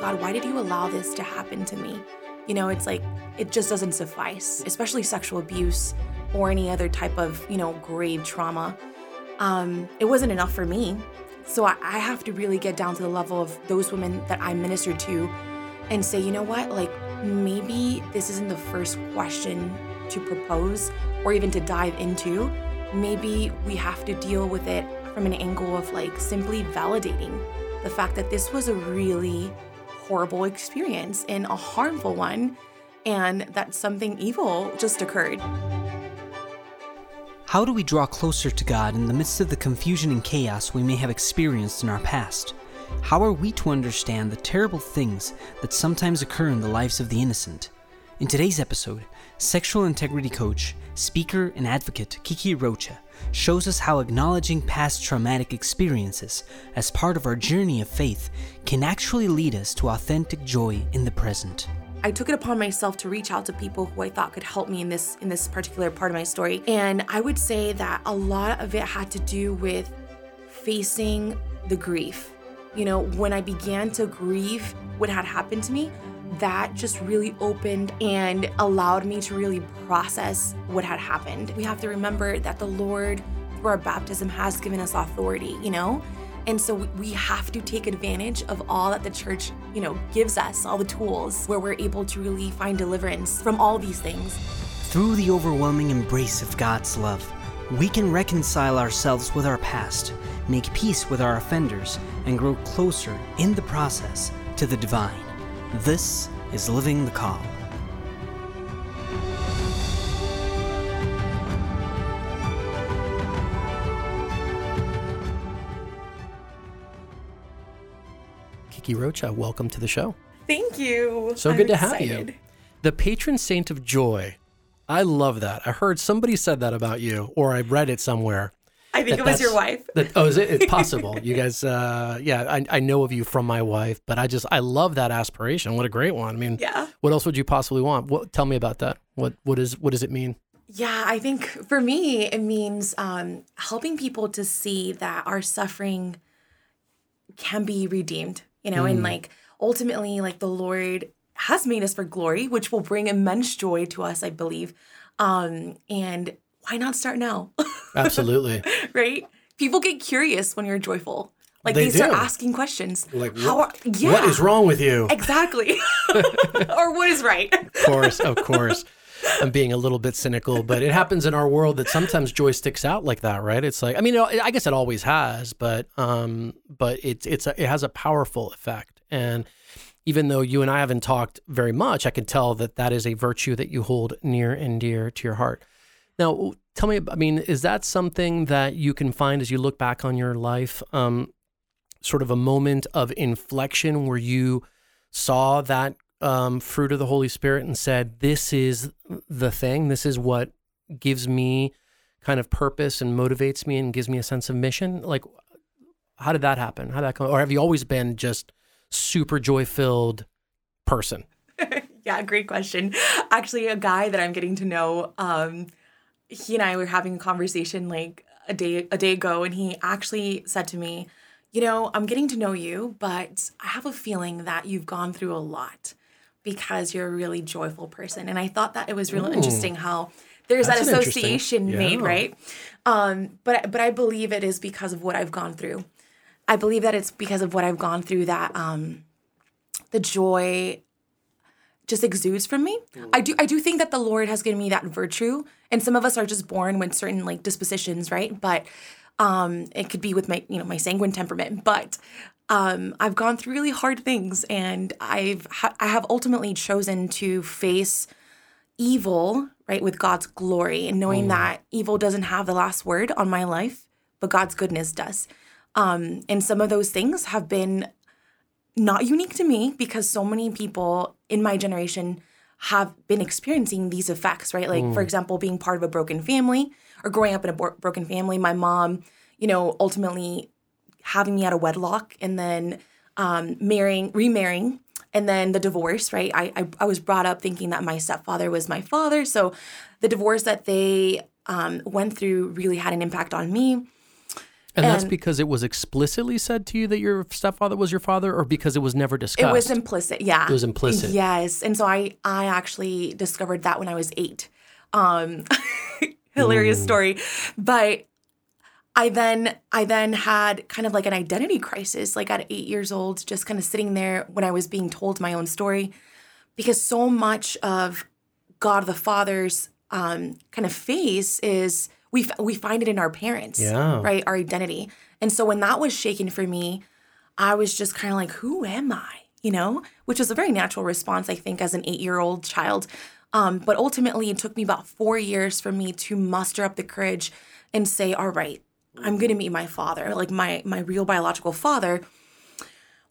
God, why did you allow this to happen to me? You know, it's like, it just doesn't suffice, especially sexual abuse or any other type of, you know, grave trauma. Um, it wasn't enough for me. So I, I have to really get down to the level of those women that I minister to and say, you know what, like maybe this isn't the first question to propose or even to dive into. Maybe we have to deal with it from an angle of like simply validating the fact that this was a really horrible experience and a harmful one, and that something evil just occurred. How do we draw closer to God in the midst of the confusion and chaos we may have experienced in our past? How are we to understand the terrible things that sometimes occur in the lives of the innocent? In today's episode, sexual integrity coach, speaker, and advocate Kiki Rocha shows us how acknowledging past traumatic experiences as part of our journey of faith can actually lead us to authentic joy in the present. I took it upon myself to reach out to people who I thought could help me in this in this particular part of my story. And I would say that a lot of it had to do with facing the grief. You know, when I began to grieve what had happened to me, that just really opened and allowed me to really process what had happened. We have to remember that the Lord, through our baptism, has given us authority, you know? And so we have to take advantage of all that the church, you know, gives us, all the tools where we're able to really find deliverance from all these things. Through the overwhelming embrace of God's love, we can reconcile ourselves with our past, make peace with our offenders, and grow closer in the process to the divine. This is Living the Call. Kiki Rocha, welcome to the show. Thank you. So I'm good to excited. have you. The patron saint of joy. I love that. I heard somebody said that about you, or I read it somewhere. I think that it was your wife. That, oh, is it? It's possible. you guys, uh, yeah, I, I know of you from my wife, but I just, I love that aspiration. What a great one. I mean, Yeah. what else would you possibly want? What, tell me about that. What, what is, what does it mean? Yeah, I think for me, it means um, helping people to see that our suffering can be redeemed, you know, and like ultimately, like the Lord has made us for glory, which will bring immense joy to us, I believe. Um, and why not start now? Absolutely. right? People get curious when you're joyful. Like They they, start do. asking questions. Like, how what- are, yeah, What is wrong with you? Exactly. or what is right? Of course, of course. I'm being a little bit cynical, but it happens in our world that sometimes joy sticks out like that, right? It's like, I mean, I guess it always has, but um, but it's it's a, it has a powerful effect, and even though you and I haven't talked very much, I can tell that that is a virtue that you hold near and dear to your heart. Now, tell me, I mean, is that something that you can find as you look back on your life, um, sort of a moment of inflection where you saw that um, fruit of the Holy Spirit and said, This is the thing. This is what gives me kind of purpose and motivates me and gives me a sense of mission? Like, how did that happen? How did that come? Or have you always been just super joy filled person? Yeah, great question. Actually, a guy that I'm getting to know, um, he and I were having a conversation like a day a day ago, and he actually said to me, "You know, I'm getting to know you, but I have a feeling that you've gone through a lot because you're a really joyful person." And I thought that it was really interesting how there's that association made, right? Um, but but I believe it is because of what I've gone through. I believe that it's because of what I've gone through that um, the joy just exudes from me. I do I do think that the Lord has given me that virtue. And some of us are just born with certain like dispositions, right? But um it could be with my, you know, my sanguine temperament, but um I've gone through really hard things and I've ha- I have ultimately chosen to face evil, right, with God's glory and knowing that evil doesn't have the last word on my life, but God's goodness does. Um and some of those things have been not unique to me because so many people in my generation have been experiencing these effects, right? Like, for example, being part of a broken family or growing up in a bro- broken family. My mom, you know, ultimately having me out of wedlock and then um, marrying, remarrying, and then the divorce, right? I, I, I was brought up thinking that my stepfather was my father. So the divorce that they um, went through really had an impact on me. And, that's because it was explicitly said to you that your stepfather was your father, or because it was never discussed? It was implicit, yeah. It was implicit. Yes, and so I I actually discovered that when I was eight. Um, hilarious story, but I then I then had kind of like an identity crisis, like at eight years old, just kind of sitting there when I was being told my own story, because so much of God the Father's um, kind of face is we f- we find it in our parents, Yeah. right? Our identity, and so when that was shaken for me, I was just kind of like, who am I? You know, which was a very natural response, I think, as an eight year old child. Um, but ultimately, it took me about four years for me to muster up the courage and say, all right, I'm going to meet my father, like my, my real biological father,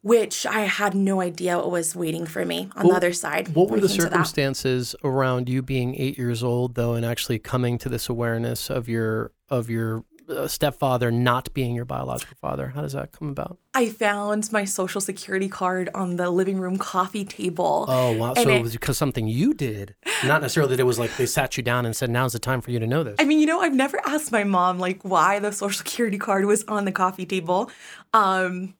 which I had no idea what was waiting for me on the other side. What were the it came to that. circumstances around you being eight years old, though, and actually coming to this awareness of your of your uh, stepfather not being your biological father? How does that come about? I found my social security card on the living room coffee table. Oh wow! So it- it was because something you did, not necessarily that it was like they sat you down and said, "Now's the time for you to know this." I mean, you know, I've never asked my mom like why the social security card was on the coffee table. Um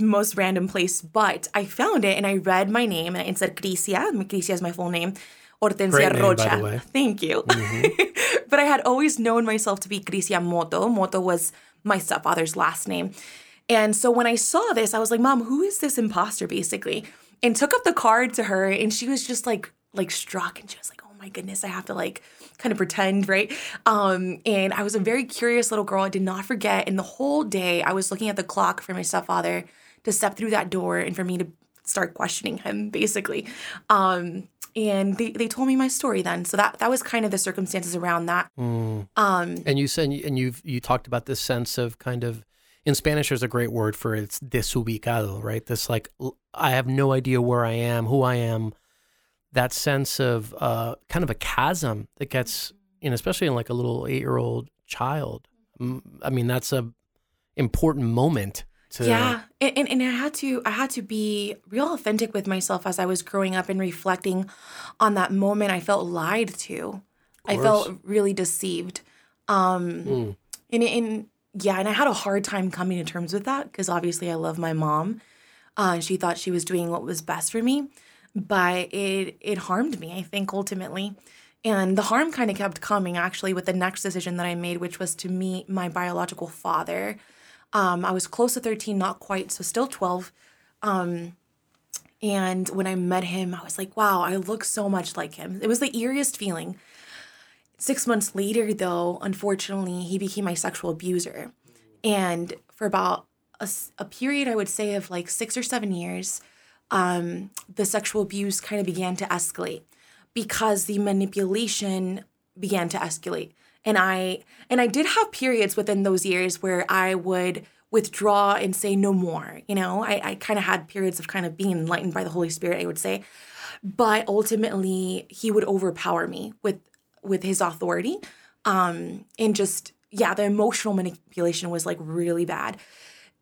most random place, but I found it and I read my name and it said Crisia. Crisia is my full name. Hortensia name, Rocha. Thank you. but I had always known myself to be Crisia Moto. Moto was my stepfather's last name. And so when I saw this, I was like, Mom, who is this imposter basically? And took up the card to her and she was just like like struck and she was like, my goodness, I have to like kind of pretend, right? Um, and I was a very curious little girl. I did not forget. And the whole day I was looking at the clock for my stepfather to step through that door and for me to start questioning him, basically. Um, and they, they told me my story then. So that that was kind of the circumstances around that. Um, And you said, and you've you talked about this sense of kind of in Spanish. There's a great word for it. It's desubicado, right? This like I have no idea where I am, who I am. That sense of uh, kind of a chasm that gets, especially in like a little eight year old child. Mm, I mean, that's a important moment to. yeah, and, and and I had to I had to be real authentic with myself as I was growing up and reflecting on that moment. I felt lied to. I felt really deceived. Um, and and yeah, and I had a hard time coming to terms with that because obviously I love my mom. Uh, and she thought she was doing what was best for me, but it it harmed me. I think ultimately. And the harm kind of kept coming actually with the next decision that I made, which was to meet my biological father. Um, I was close to 13, not quite, so still 12. Um, and when I met him, I was like, wow, I look so much like him. It was the eeriest feeling. Six months later, though, unfortunately, he became my sexual abuser. And for about a, a period, I would say, of like six or seven years, um, the sexual abuse kind of began to escalate because the manipulation began to escalate. And I and I did have periods within those years where I would withdraw and say no more. You know, I, I kind of had periods of kind of being enlightened by the Holy Spirit, I would say. But ultimately he would overpower me with with his authority. Um, and just yeah, the emotional manipulation was like really bad.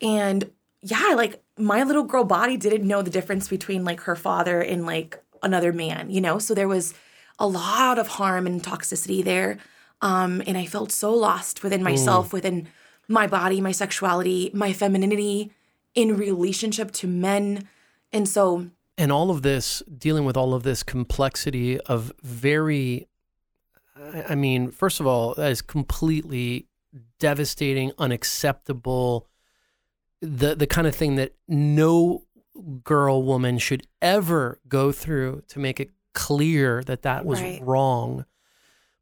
And yeah, like my little girl body didn't know the difference between like her father and like another man, you know? So there was a lot of harm and toxicity there. Um, and I felt so lost within myself, within my body, my sexuality, my femininity in relationship to men. And so, and all of this dealing with all of this complexity of very I- i mean first of all that is completely devastating unacceptable the the kind of thing that no girl woman should ever go through to make it clear that that was Right. wrong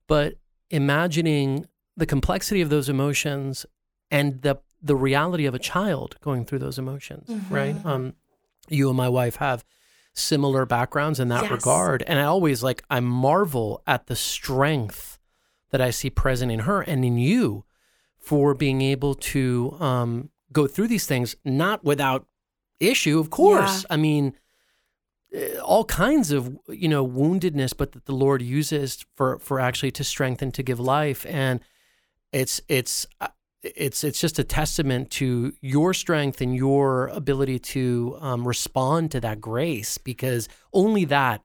but imagining the complexity of those emotions and the the reality of a child going through those emotions right um you and my wife have similar backgrounds in that Yes. regard and i always like i marvel at the strength that i see present in her and in you for being able to um, go through these things not without issue of course. I mean eh, all kinds of you know woundedness but that the lord uses for for actually to strengthen to give life. And it's it's uh, it's it's just a testament to your strength and your ability to um, respond to that grace because only that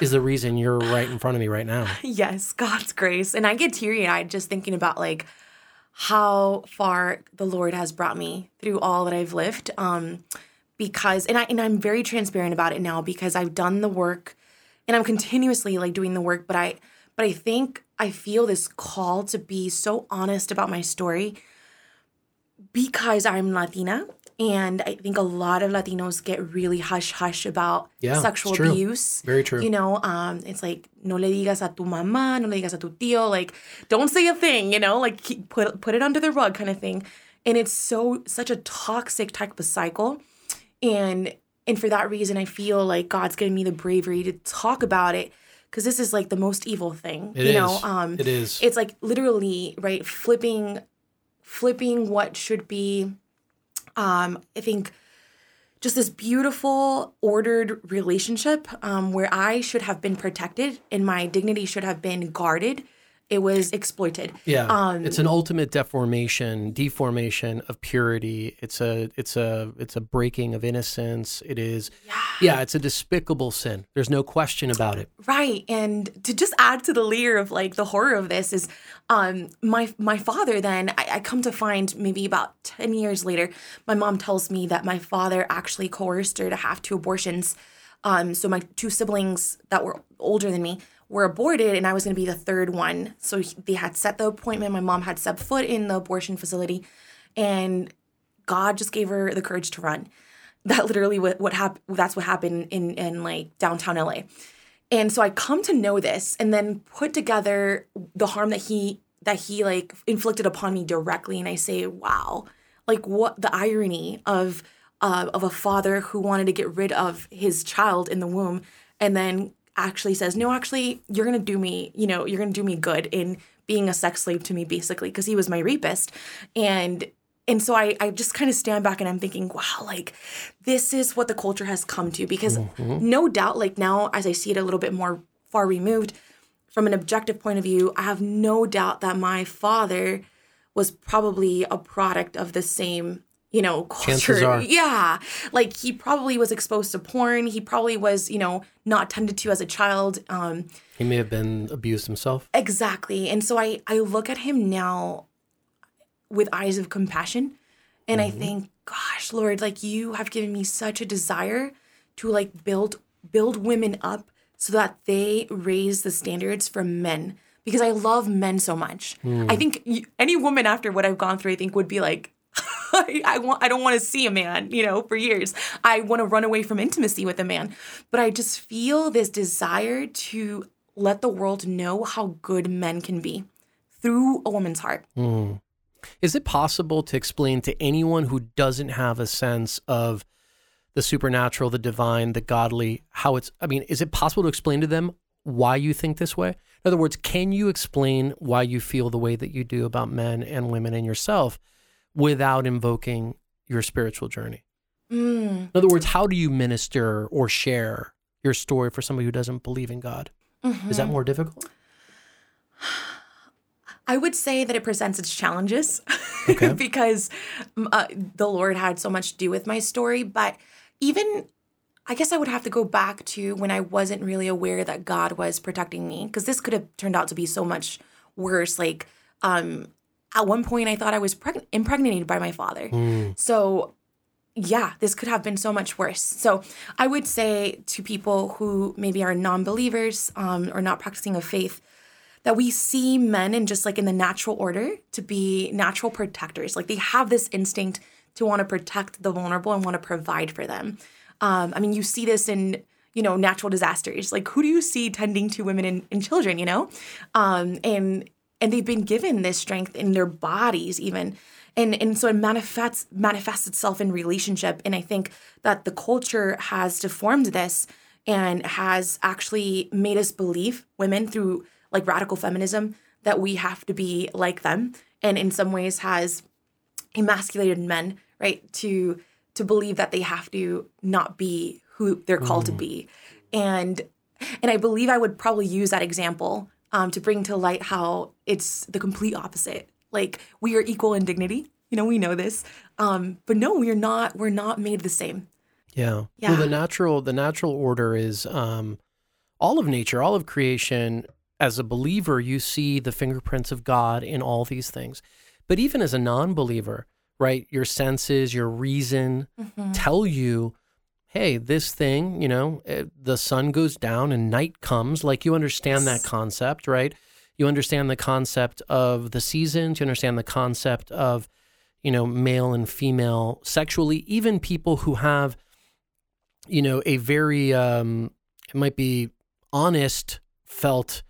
is the reason you're right in front of me right now. Yes, God's grace. And I get teary eyed just thinking about like how far the Lord has brought me through all that I've lived. Um, because and I and I'm very transparent about it now because I've done the work and I'm continuously like doing the work, but I but I think I feel this call to be so honest about my story because I'm Latina and I think a lot of Latinos get really hush hush about Yeah, sexual abuse. Very true. You know, um, it's like no le digas a tu mamá, no le digas a tu tío, like don't say a thing, you know, like keep, put put it under the rug kind of thing. And it's so such a toxic type of cycle. And and for that reason I feel like God's giving me the bravery to talk about it because this is like the most evil thing. It you is. know, um it is. it's like literally right flipping flipping what should be um i think just this beautiful ordered relationship um where i should have been protected and my dignity should have been guarded it was exploited Yeah, Um, it's an ultimate deformation, deformation of purity. It's a, it's a, it's a breaking of innocence. It is, yeah, it's a despicable sin. There's no question about it. Right. And to just add to the layer of like the horror of this is um my my father then I, I come to find maybe about 10 years later, my mom tells me that my father actually coerced her to have two abortions. Um so my two siblings that were older than me were aborted and I was going to be the third one. So they had set the appointment. My mom had set foot in the abortion facility and God just gave her the courage to run. That literally what what happened that's what happened in in like downtown LA. And so I come to know this and then put together the harm that he that he like inflicted upon me directly and I say, "Wow. Like what the irony of uh, of a father who wanted to get rid of his child in the womb and then actually says, "No, actually, you're going to do me, you know, you're going to do me good in being a sex slave to me basically because he was my rapist." And and so I, I just kind of stand back and I'm thinking, wow, like this is what the culture has come to. Because mm-hmm. no doubt, like now, as I see it a little bit more far removed from an objective point of view, I have no doubt that my father was probably a product of the same, you know, culture. Yeah. Like he probably was exposed to porn. He probably was, you know, not tended to as a child. Um, He may have been abused himself. Exactly. And so I I look at him now with eyes of compassion and I think, gosh, Lord, like you have given me such a desire to like build build women up so that they raise the standards for men because I love men so much. I think any woman after what I've gone through I think would be like I, I want I don't want to see a man, you know, for years. I want to run away from intimacy with a man. But I just feel this desire to let the world know how good men can be through a woman's heart. Mm. Is it possible to explain to anyone who doesn't have a sense of the supernatural, the divine, the godly, how it's, I mean, is it possible to explain to them why you think this way? In other words, can you explain why you feel the way that you do about men and women and yourself without invoking your spiritual journey? Mm, In other words, how do you minister or share your story for somebody who doesn't believe in God? Is that more difficult? I would say that it presents its challenges Okay. because uh, the Lord had so much to do with my story. But even, I guess I would have to go back to when I wasn't really aware that God was protecting me because this could have turned out to be so much worse. Like, um, at one point, I thought I was preg- impregnated by my father. So, yeah, this could have been so much worse. So, I would say to people who maybe are non believers um, or not practicing of faith, that we see men in just like in the natural order to be natural protectors. Like they have this instinct to want to protect the vulnerable and want to provide for them. Um, I mean, you see this in you know natural disasters. Like who do you see tending to women and, and children? You know, um, and and they've been given this strength in their bodies even. And, and so it manifests manifests itself in relationship. And I think that the culture has deformed this and has actually made us believe women through like radical feminism that we have to be like them and in some ways has emasculated men right to to believe that they have to not be who they're called to mm. be and and i believe i would probably use that example um, to bring to light how it's the complete opposite like we are equal in dignity you know we know this um, but no we're not we're not made the same Yeah. Yeah. Well, the natural the natural order is um, all of nature, all of creation. As a believer, you see the fingerprints of God in all these things. But even as a non-believer, right, your senses, your reason Mm-hmm. tell you, hey, this thing, you know, eh, the sun goes down and night comes. Like you understand that concept, right? You understand the concept of the seasons. You understand the concept of, you know, male and female sexually. Even people who have, you know, a very, um, it might be honest, felt,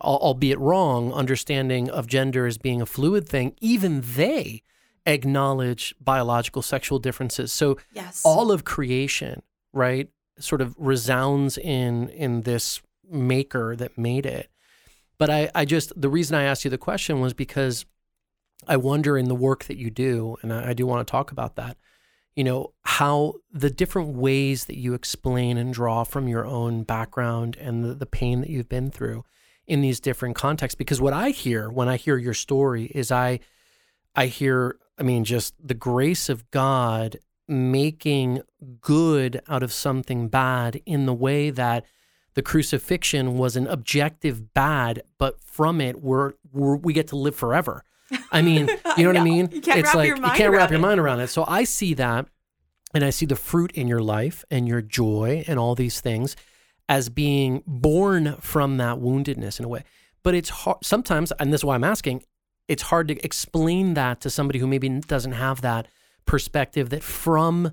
albeit wrong, understanding of gender as being a fluid thing. Even they acknowledge biological sexual differences. So Yes. all of creation, right, sort of resounds in in this maker that made it. But I, I just the reason I asked you the question was because I wonder in the work that you do, and I, I do want to talk about that, you know, how the different ways that you explain and draw from your own background and the, the pain that you've been through in these different contexts. Because what I hear when I hear your story is I I hear, I mean, just the grace of God making good out of something bad in the way that the crucifixion was an objective bad, but from it we're, we're we get to live forever. I mean, you know what I mean? You can't it's wrap like your you can't wrap your it. mind around it. So I see that, and I see the fruit in your life and your joy and all these things as being born from that woundedness in a way. But it's hard sometimes, and this is why I'm asking. It's hard to explain that to somebody who maybe doesn't have that perspective that from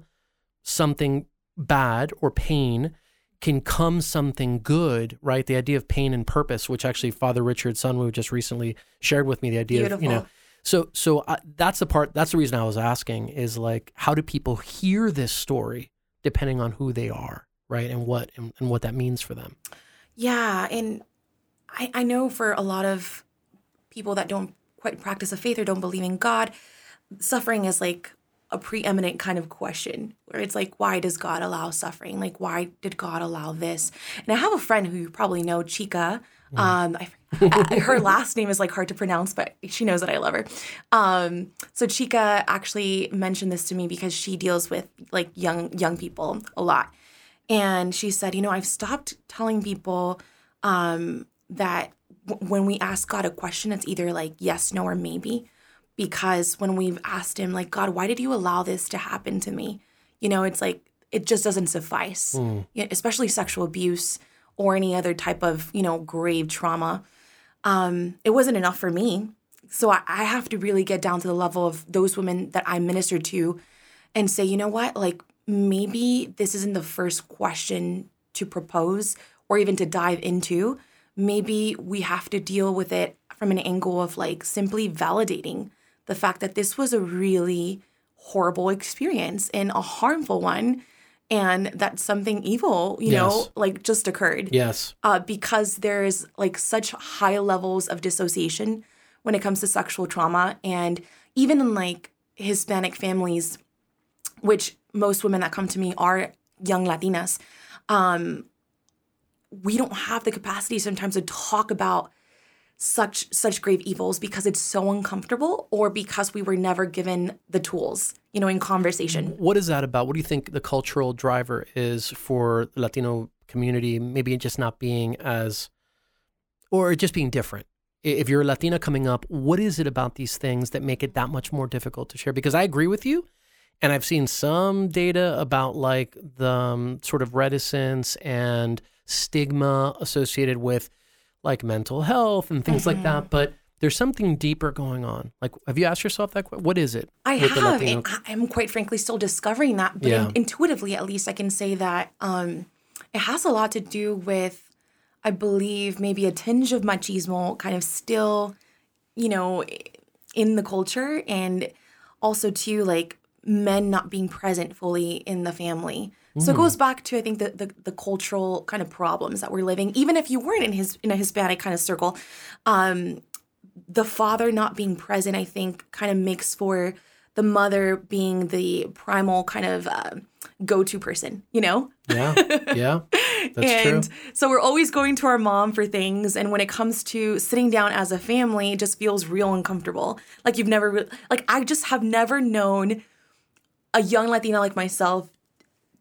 something bad or pain can come something good, right? The idea of pain and purpose, which actually Father Richard Sunwoo just recently shared with me, the idea of, you know, so so I, that's the part. That's the reason I was asking is like, how do people hear this story depending on who they are, right, and what and, and what that means for them? Yeah, and I, I know for a lot of people that don't quite practice a faith or don't believe in God, suffering is like a preeminent kind of question where it's like, why does God allow suffering? Like, why did God allow this? And I have a friend who you probably know, Chica. Um, I, I- her last name is like hard to pronounce, but she knows that I love her. Um, so Chica actually mentioned this to me because she deals with like young young people a lot, and she said, you know, I've stopped telling people um, that when we ask God a question, it's either like yes, no, or maybe. Because when we've asked Him, like, God, why did you allow this to happen to me? You know, it's like, it just doesn't suffice, Yeah, especially sexual abuse or any other type of, you know, grave trauma. Um, it wasn't enough for me. So I, I have to really get down to the level of those women that I minister to and say, you know what, like maybe this isn't the first question to propose or even to dive into. Maybe we have to deal with it from an angle of like simply validating the fact that this was a really horrible experience and a harmful one and that something evil, you know, like just occurred Yes. uh, because there's like such high levels of dissociation when it comes to sexual trauma and even in like hispanic families which most women that come to me are young latinas um, we don't have the capacity sometimes to talk about such such grave evils because it's so uncomfortable or because we were never given the tools you know in conversation What is that about? What do you think the cultural driver is for the Latino community? Maybe just not being as, or just being different. If you're a Latina coming up, what is it about these things that make it that much more difficult to share? Because I agree with you. And I've seen some data about like the um, sort of reticence and stigma associated with like mental health and things like that. But there's something deeper going on. Like, have you asked yourself that? What is it? I have, Latino- and I- I'm quite frankly still discovering that. But Yeah. in- intuitively, at least, I can say that um, it has a lot to do with, I believe, maybe a tinge of machismo, kind of still, you know, in the culture, and also too like men not being present fully in the family. So it goes back to I think the, the the cultural kind of problems that we're living. Even if you weren't in his in a Hispanic kind of circle, um, the father not being present, I think, kind of makes for the mother being the primal kind of uh, go-to person. You know, Yeah, yeah, that's and true. so we're always going to our mom for things. And when it comes to sitting down as a family, it just feels real uncomfortable. Like you've never, re- like I just have never known a young Latina like myself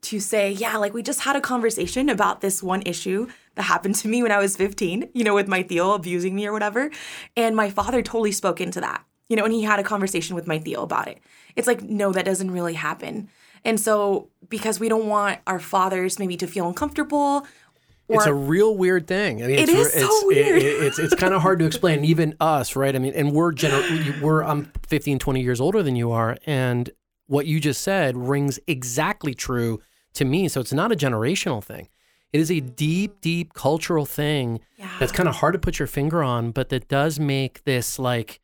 to say, yeah, like we just had a conversation about this one issue that happened to me when I was 15, you know, with my tío abusing me or whatever. And my father totally spoke into that. You know, and he had a conversation with my tío about it. It's like, no, that doesn't really happen. And so, because we don't want our fathers maybe to feel uncomfortable, it's a real weird thing. I mean, It it's, is so it's, weird. It, it- it's it's kind of hard to explain, even us, right? I mean, and we're gener- we're I'm 15, 20 years older than you are, and what you just said rings exactly true to me. So it's not a generational thing. It is a deep, deep cultural thing that's kind of hard to put your finger on, but that does make this like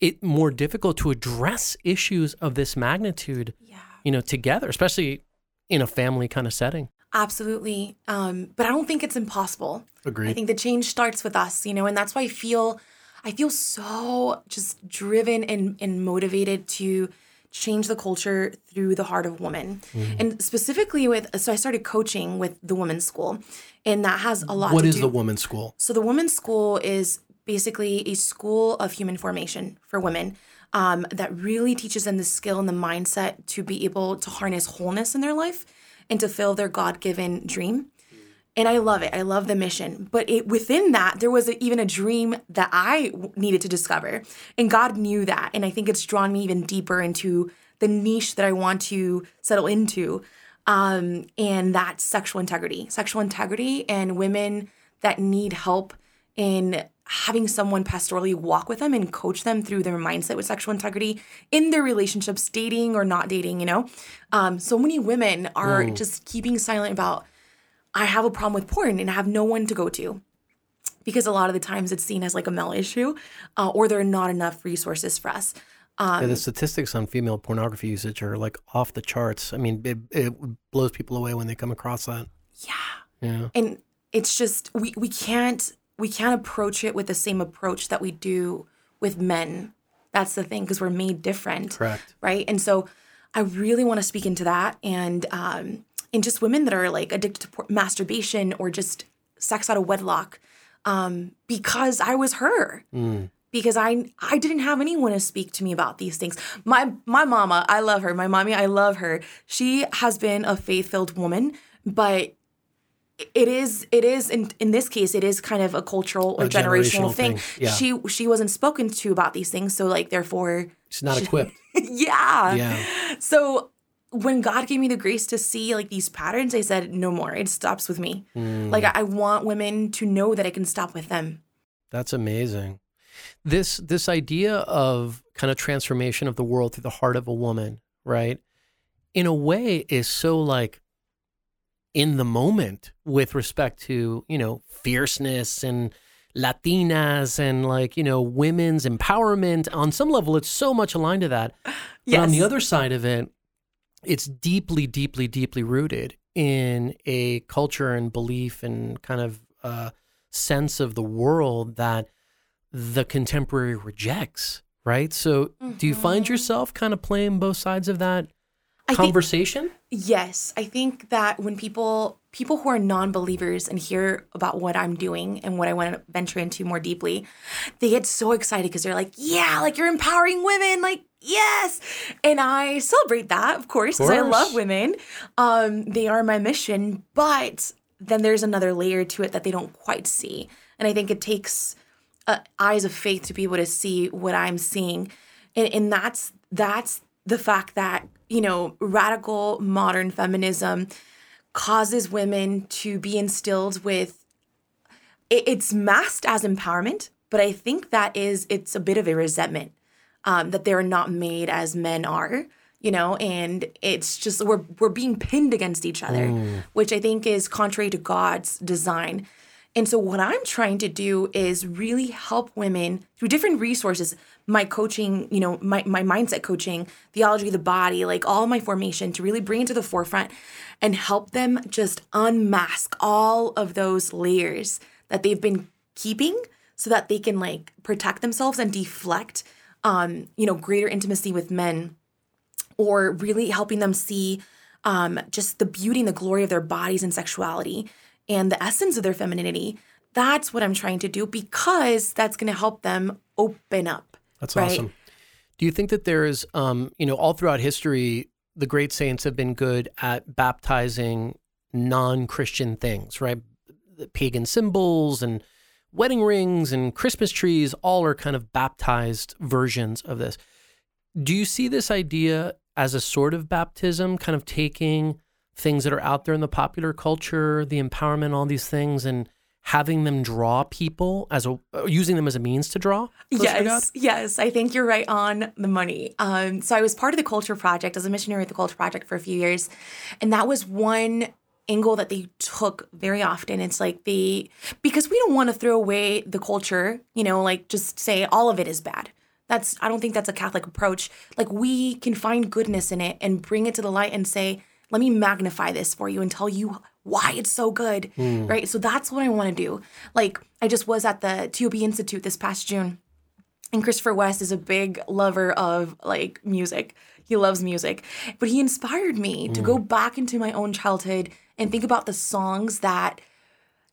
it more difficult to address issues of this magnitude, yeah, you know, together, especially in a family kind of setting. absolutely. Um, but I don't think it's impossible. Agreed. I think the change starts with us, you know, and that's why I feel I feel so just driven and, and motivated to change the culture through the heart of woman. Mm-hmm. And specifically with so I started coaching with the women's school. And that has a lot What is do the women's school? so the women's school is basically a school of human formation for women um, that really teaches them the skill and the mindset to be able to harness wholeness in their life and to fill their God-given dream. And I love it. I love the mission. But it, within that, there was a, even a dream that I w- needed to discover. And God knew that. And I think it's drawn me even deeper into the niche that I want to settle into. Um, and that's sexual integrity. Sexual integrity and women that need help in having someone pastorally walk with them and coach them through their mindset with sexual integrity in their relationships, dating or not dating, you know? Um, so many women are just keeping silent about I have a problem with porn and I have no one to go to because a lot of the times it's seen as like a male issue uh, or there are not enough resources for us. Yeah, the statistics on female pornography usage are like off the charts. I mean, it, it blows people away when they come across that. Yeah. Yeah. And it's just we we can't we can't approach it with the same approach that we do with men. That's the thing because we're made different. Correct. right? And so I really want to speak into that and um and just women that are like addicted to por- masturbation or just sex out of wedlock um because I was her. Because I I didn't have anyone to speak to me about these things. My my mama, I love her. My mommy, I love her. She has been a faith-filled woman, but it is it is in in this case it is kind of a cultural or A generational, generational thing. thing, yeah. She she wasn't spoken to about these things, so like therefore She's not equipped. yeah. Yeah. So when God gave me the grace to see like these patterns, I said, no more. It stops with me. Mm. Like I I want women to know that it can stop with them. That's amazing. This this idea of kind of transformation of the world through the heart of a woman, right? In a way is so like in the moment with respect to, you know, fierceness and Latinas and like, you know, women's empowerment. On some level it's so much aligned to that. But on the other side of it, it's deeply, deeply, deeply rooted in a culture and belief and kind of uh, sense of the world that the contemporary rejects, right? So, do you find yourself kind of playing both sides of that Mm-hmm. I think conversation? Yes, I think that when people people who are non-believers and hear about what I'm doing and what I want to venture into more deeply, they get so excited because they're like, "Yeah, like you're empowering women, like yes!" And I celebrate that, of course, because I love women. Um, they are my mission, but then there's another layer to it that they don't quite see, and I think it takes uh, eyes of faith to be able to see what I'm seeing, and, and that's that's the fact that you know radical modern feminism causes women to be instilled with it, it's masked as empowerment, but I think that is it's a bit of a resentment um, that they're not made as men are, you know, and it's just we're we're being pinned against each other, which I think is contrary to God's design. And so what I'm trying to do is really help women through different resources, my coaching, you know, my, my mindset coaching, theology of the body, like all my formation to really bring it to the forefront and help them just unmask all of those layers that they've been keeping so that they can like protect themselves and deflect um, you know, greater intimacy with men or really helping them see um, just the beauty and the glory of their bodies and sexuality and the essence of their femininity. That's what I'm trying to do because that's going to help them open up. That's right? awesome. Do you think that there is, um, you know, all throughout history, the great saints have been good at baptizing non-Christian things, right? The pagan symbols and wedding rings and Christmas trees all are kind of baptized versions of this. Do you see this idea as a sort of baptism, kind of taking things that are out there in the popular culture, the empowerment, all these things, and having them draw people as a uh, using them as a means to draw? Yes, yes, I think you're right on the money. Um, so I was part of the Culture Project as a missionary at the Culture Project for a few years, and that was one angle that they took very often. It's like they because we don't want to throw away the culture, you know, like just say all of it is bad. That's I don't think that's a Catholic approach. Like we can find goodness in it and bring it to the light and say, let me magnify this for you and tell you why it's so good. Mm. Right? So that's what I want to do. Like I just was at the TOB Institute this past June. And Christopher West is a big lover of like music. He loves music. But he inspired me mm. to go back into my own childhood and think about the songs that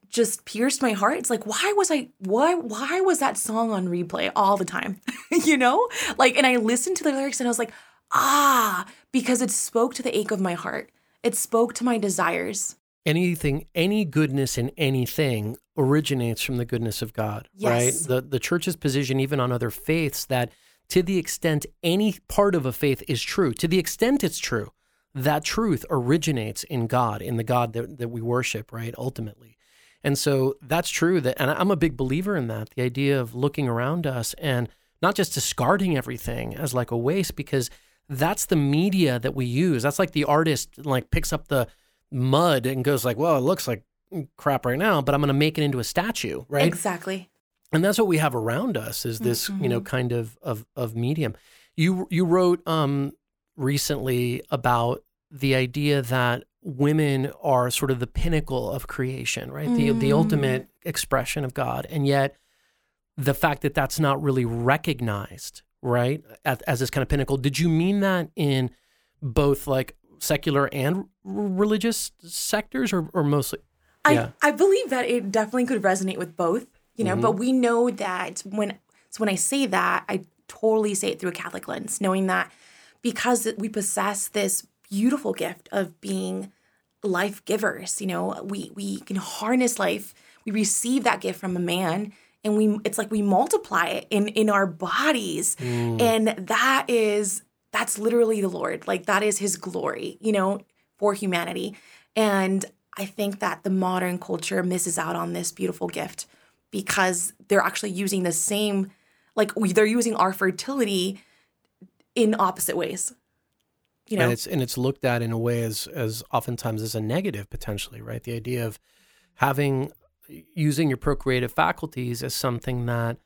just pierced my heart. It's like, why was I why why was that song on replay all the time? you know? Like and I listened to the lyrics and I was like, ah, because it spoke to the ache of my heart. It spoke to my desires. Anything, any goodness in anything originates from the goodness of God, yes. right? The the church's position, even on other faiths, that to the extent any part of a faith is true, to the extent it's true, that truth originates in God, in the God that, that we worship, right? Ultimately. And so that's true that and I'm a big believer in that, the idea of looking around us and not just discarding everything as like a waste because that's the media that we use. That's like the artist like picks up the mud and goes like, "Well, it looks like crap right now, but I'm going to make it into a statue," right? Exactly. And that's what we have around us is this, mm-hmm. you know, mm-hmm. kind of of of medium. You you wrote um recently about the idea that women are sort of the pinnacle of creation, right? Mm. The the mm. ultimate expression of God, and yet the fact that that's not really recognized, right, as, as this kind of pinnacle. Did you mean that in both like secular and religious sectors, or, or mostly? Yeah. I I believe that it definitely could resonate with both, you know. Mm-hmm. But we know that when so when I say that, I totally say it through a Catholic lens, knowing that because we possess this beautiful gift of being life givers. You know, we we can harness life. We receive that gift from a man and we it's like we multiply it in in our bodies. Mm. And that is that's literally the Lord. Like that is his glory, you know, for humanity. And I think that the modern culture misses out on this beautiful gift because they're actually using the same like they're using our fertility in opposite ways you know and it's and it's looked at in a way as as oftentimes as a negative potentially right the idea of having using your procreative faculties as something that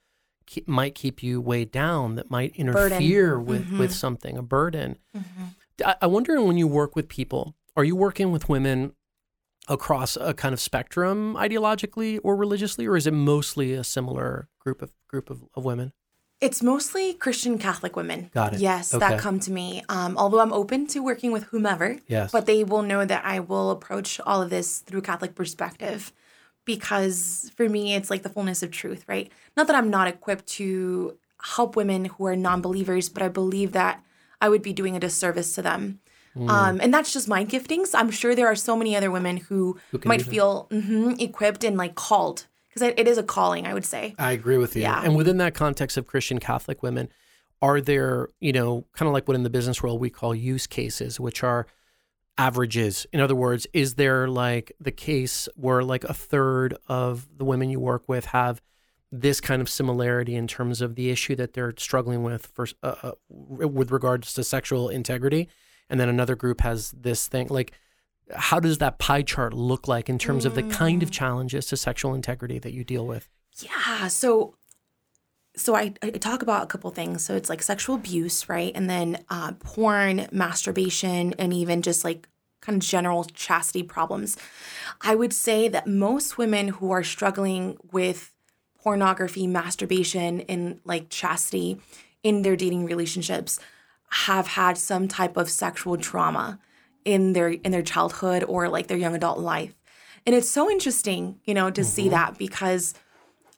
keep, might keep you weighed down that might interfere burden. with mm-hmm. with something a burden mm-hmm. I, I wonder when you work with people are you working with women across a kind of spectrum ideologically or religiously or is it mostly a similar group of group of, of women it's mostly Christian Catholic women. Got it. Yes, okay. that come to me. Um, although I'm open to working with whomever. Yes. But they will know that I will approach all of this through Catholic perspective because for me, it's like the fullness of truth, right? Not that I'm not equipped to help women who are non believers, but I believe that I would be doing a disservice to them. Mm. Um, and that's just my giftings. I'm sure there are so many other women who, who might feel mm-hmm, equipped and like called because it is a calling, I would say. I agree with you. Yeah. And within that context of Christian Catholic women, are there, you know, kind of like what in the business world we call use cases, which are averages? In other words, is there like the case where like a third of the women you work with have this kind of similarity in terms of the issue that they're struggling with for uh, uh with regards to sexual integrity, and then another group has this thing like how does that pie chart look like in terms mm. of the kind of mm. challenges to sexual integrity that you deal with? Yeah. So, so I, I talk about a couple things. So it's like sexual abuse, right? And then uh, porn, masturbation, and even just like kind of general chastity problems. I would say that most women who are struggling with pornography, masturbation, and like chastity in their dating relationships have had some type of sexual trauma in their in their childhood or like their young adult life. And it's so interesting, you know, to mm-hmm. see that because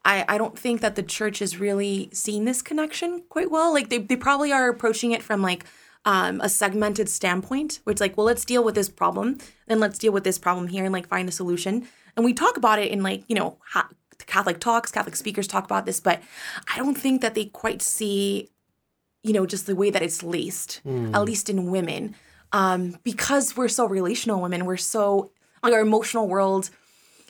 I, I don't think that the church is really seeing this connection quite well. Like they, they probably are approaching it from like um, a segmented standpoint, which like, well, let's deal with this problem and let's deal with this problem here and like find a solution. And we talk about it in like, you know, ha- Catholic talks, Catholic speakers talk about this, but I don't think that they quite see, you know, just the way that it's laced, at least in women. Um, because we're so relational women, we're so, like, our emotional world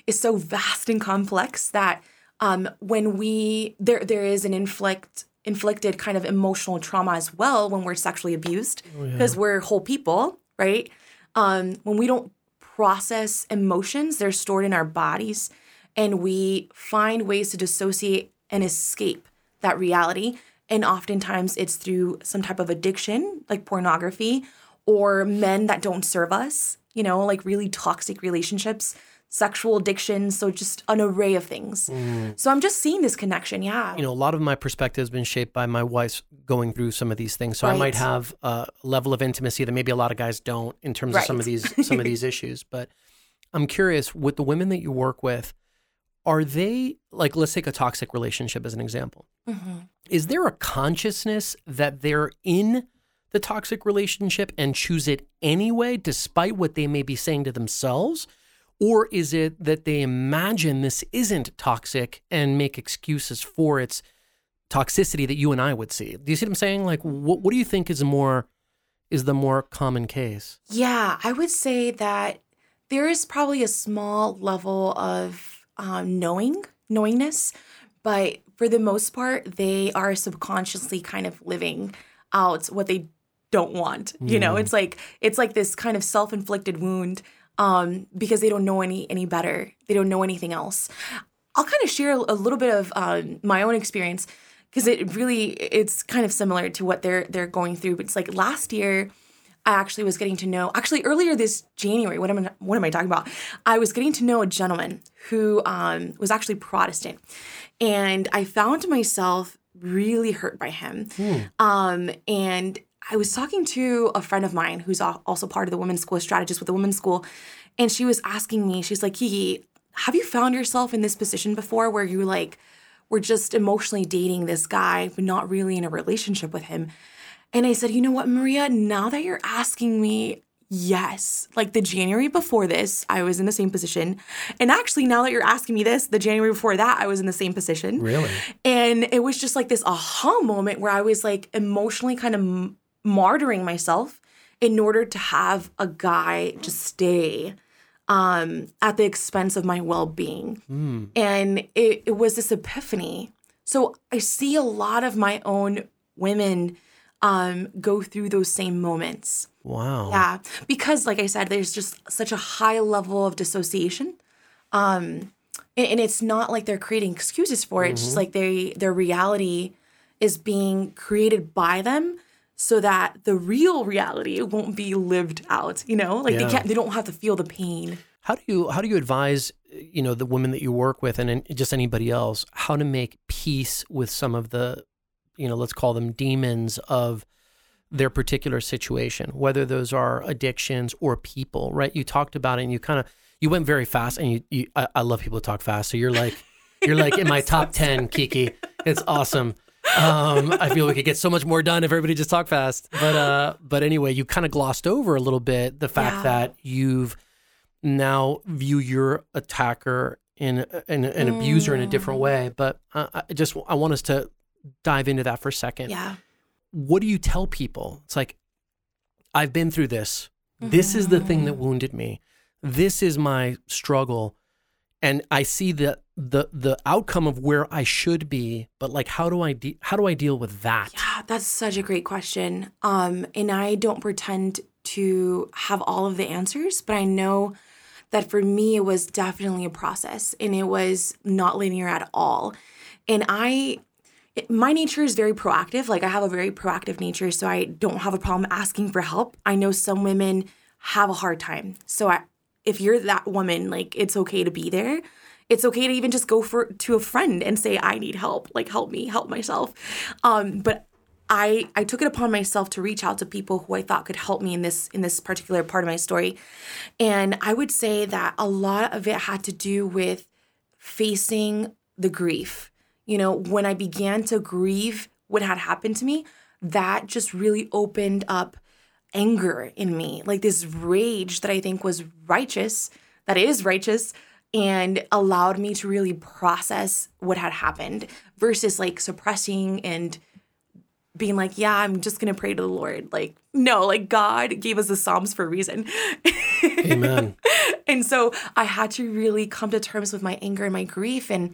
is so vast and complex that um, when we, there, there is an inflict, inflicted kind of emotional trauma as well when we're sexually abused because we're whole people, right? Um, when we don't process emotions, they're stored in our bodies, and we find ways to dissociate and escape that reality. And oftentimes it's through some type of addiction, like pornography, or men that don't serve us, you know, like really toxic relationships, sexual addiction. So just an array of things. Mm. So I'm just seeing this connection. Yeah. you know, a lot of my perspective has been shaped by my wife's going through some of these things. So I might have a level of intimacy that maybe a lot of guys don't in terms of some of these some of these issues. But I'm curious, with the women that you work with, are they like let's take a toxic relationship as an example. Mm-hmm. Is there a consciousness that they're in the toxic relationship and choose it anyway, despite what they may be saying to themselves? Or is it that they imagine this isn't toxic and make excuses for its toxicity that you and I would see? Do you see what I'm saying? Like, what, what do you think is more is the more common case? Yeah, I would say that there is probably a small level of um, knowing, knowingness, but for the most part, they are subconsciously kind of living out what they don't want. You know, it's like it's like this kind of self-inflicted wound um, because they don't know any any better. They don't know anything else. I'll kind of share a, a little bit of um, my own experience because it really it's kind of similar to what they're they're going through. But it's like last year, I actually was getting to know. Actually, earlier this January, what am I, what am I talking about? I was getting to know a gentleman who um, was actually Protestant, and I found myself really hurt by him. Um, and I was talking to a friend of mine who's also part of the women's school, a strategist with the women's school, and she was asking me. She's like, "Kiki, have you found yourself in this position before, where you like?" were just emotionally dating this guy, but not really in a relationship with him. And I said, you know what, Maria, now that you're asking me, yes. Like the January before this, I was in the same position. And actually, now that you're asking me this, the January before that, I was in the same position. Really? And it was just like this aha moment where I was like emotionally kind of m- martyring myself in order to have a guy just stay um, at the expense of my well being. And it, it was this epiphany. So I see a lot of my own women um, go through those same moments. Wow. Yeah, because like I said, there's just such a high level of dissociation, um, and, and it's not like they're creating excuses for it. It's just like they their reality is being created by them, so that the real reality won't be lived out. You know, like Yeah. they can't, they don't have to feel the pain. How do you how do you advise you know the women that you work with and, and just anybody else how to make peace with some of the you know let's call them demons of their particular situation whether those are addictions or people right? You talked about it and you kind of you went very fast and you, you I, I love people who talk fast. So you're like you're like in my top 10 Kiki. It's awesome. Um, I feel we could get so much more done if everybody just talked fast. But uh but anyway you kind of glossed over a little bit the fact Yeah. that you've now view your attacker in in an abuser in a different way. But uh, I just I want us to dive into that for a second. Yeah, What do you tell people? It's like I've been through this. This is the thing that wounded me. This is my struggle, and I see the the the outcome of where I should be. But like, how do I de- how do I deal with that? Yeah, that's such a great question. Um, and I don't pretend to have all of the answers, but I know that for me, it was definitely a process and it was not linear at all. And I, it- my nature is very proactive. Like I have a very proactive nature, so I don't have a problem asking for help. I know some women have a hard time. So I, if you're that woman, like it's okay to be there. It's okay to even just go for to a friend and say I need help, like help me, help myself. Um, but I I took it upon myself to reach out to people who I thought could help me in this in this particular part of my story. And I would say that a lot of it had to do with facing the grief. You know, when I began to grieve what had happened to me, that just really opened up anger in me, like this rage that I think was righteous, that is righteous, and allowed me to really process what had happened versus like suppressing and being like, yeah, I'm just going to pray to the Lord. Like, no, like God gave us the Psalms for a reason. Amen. and so I had to really come to terms with my anger and my grief. And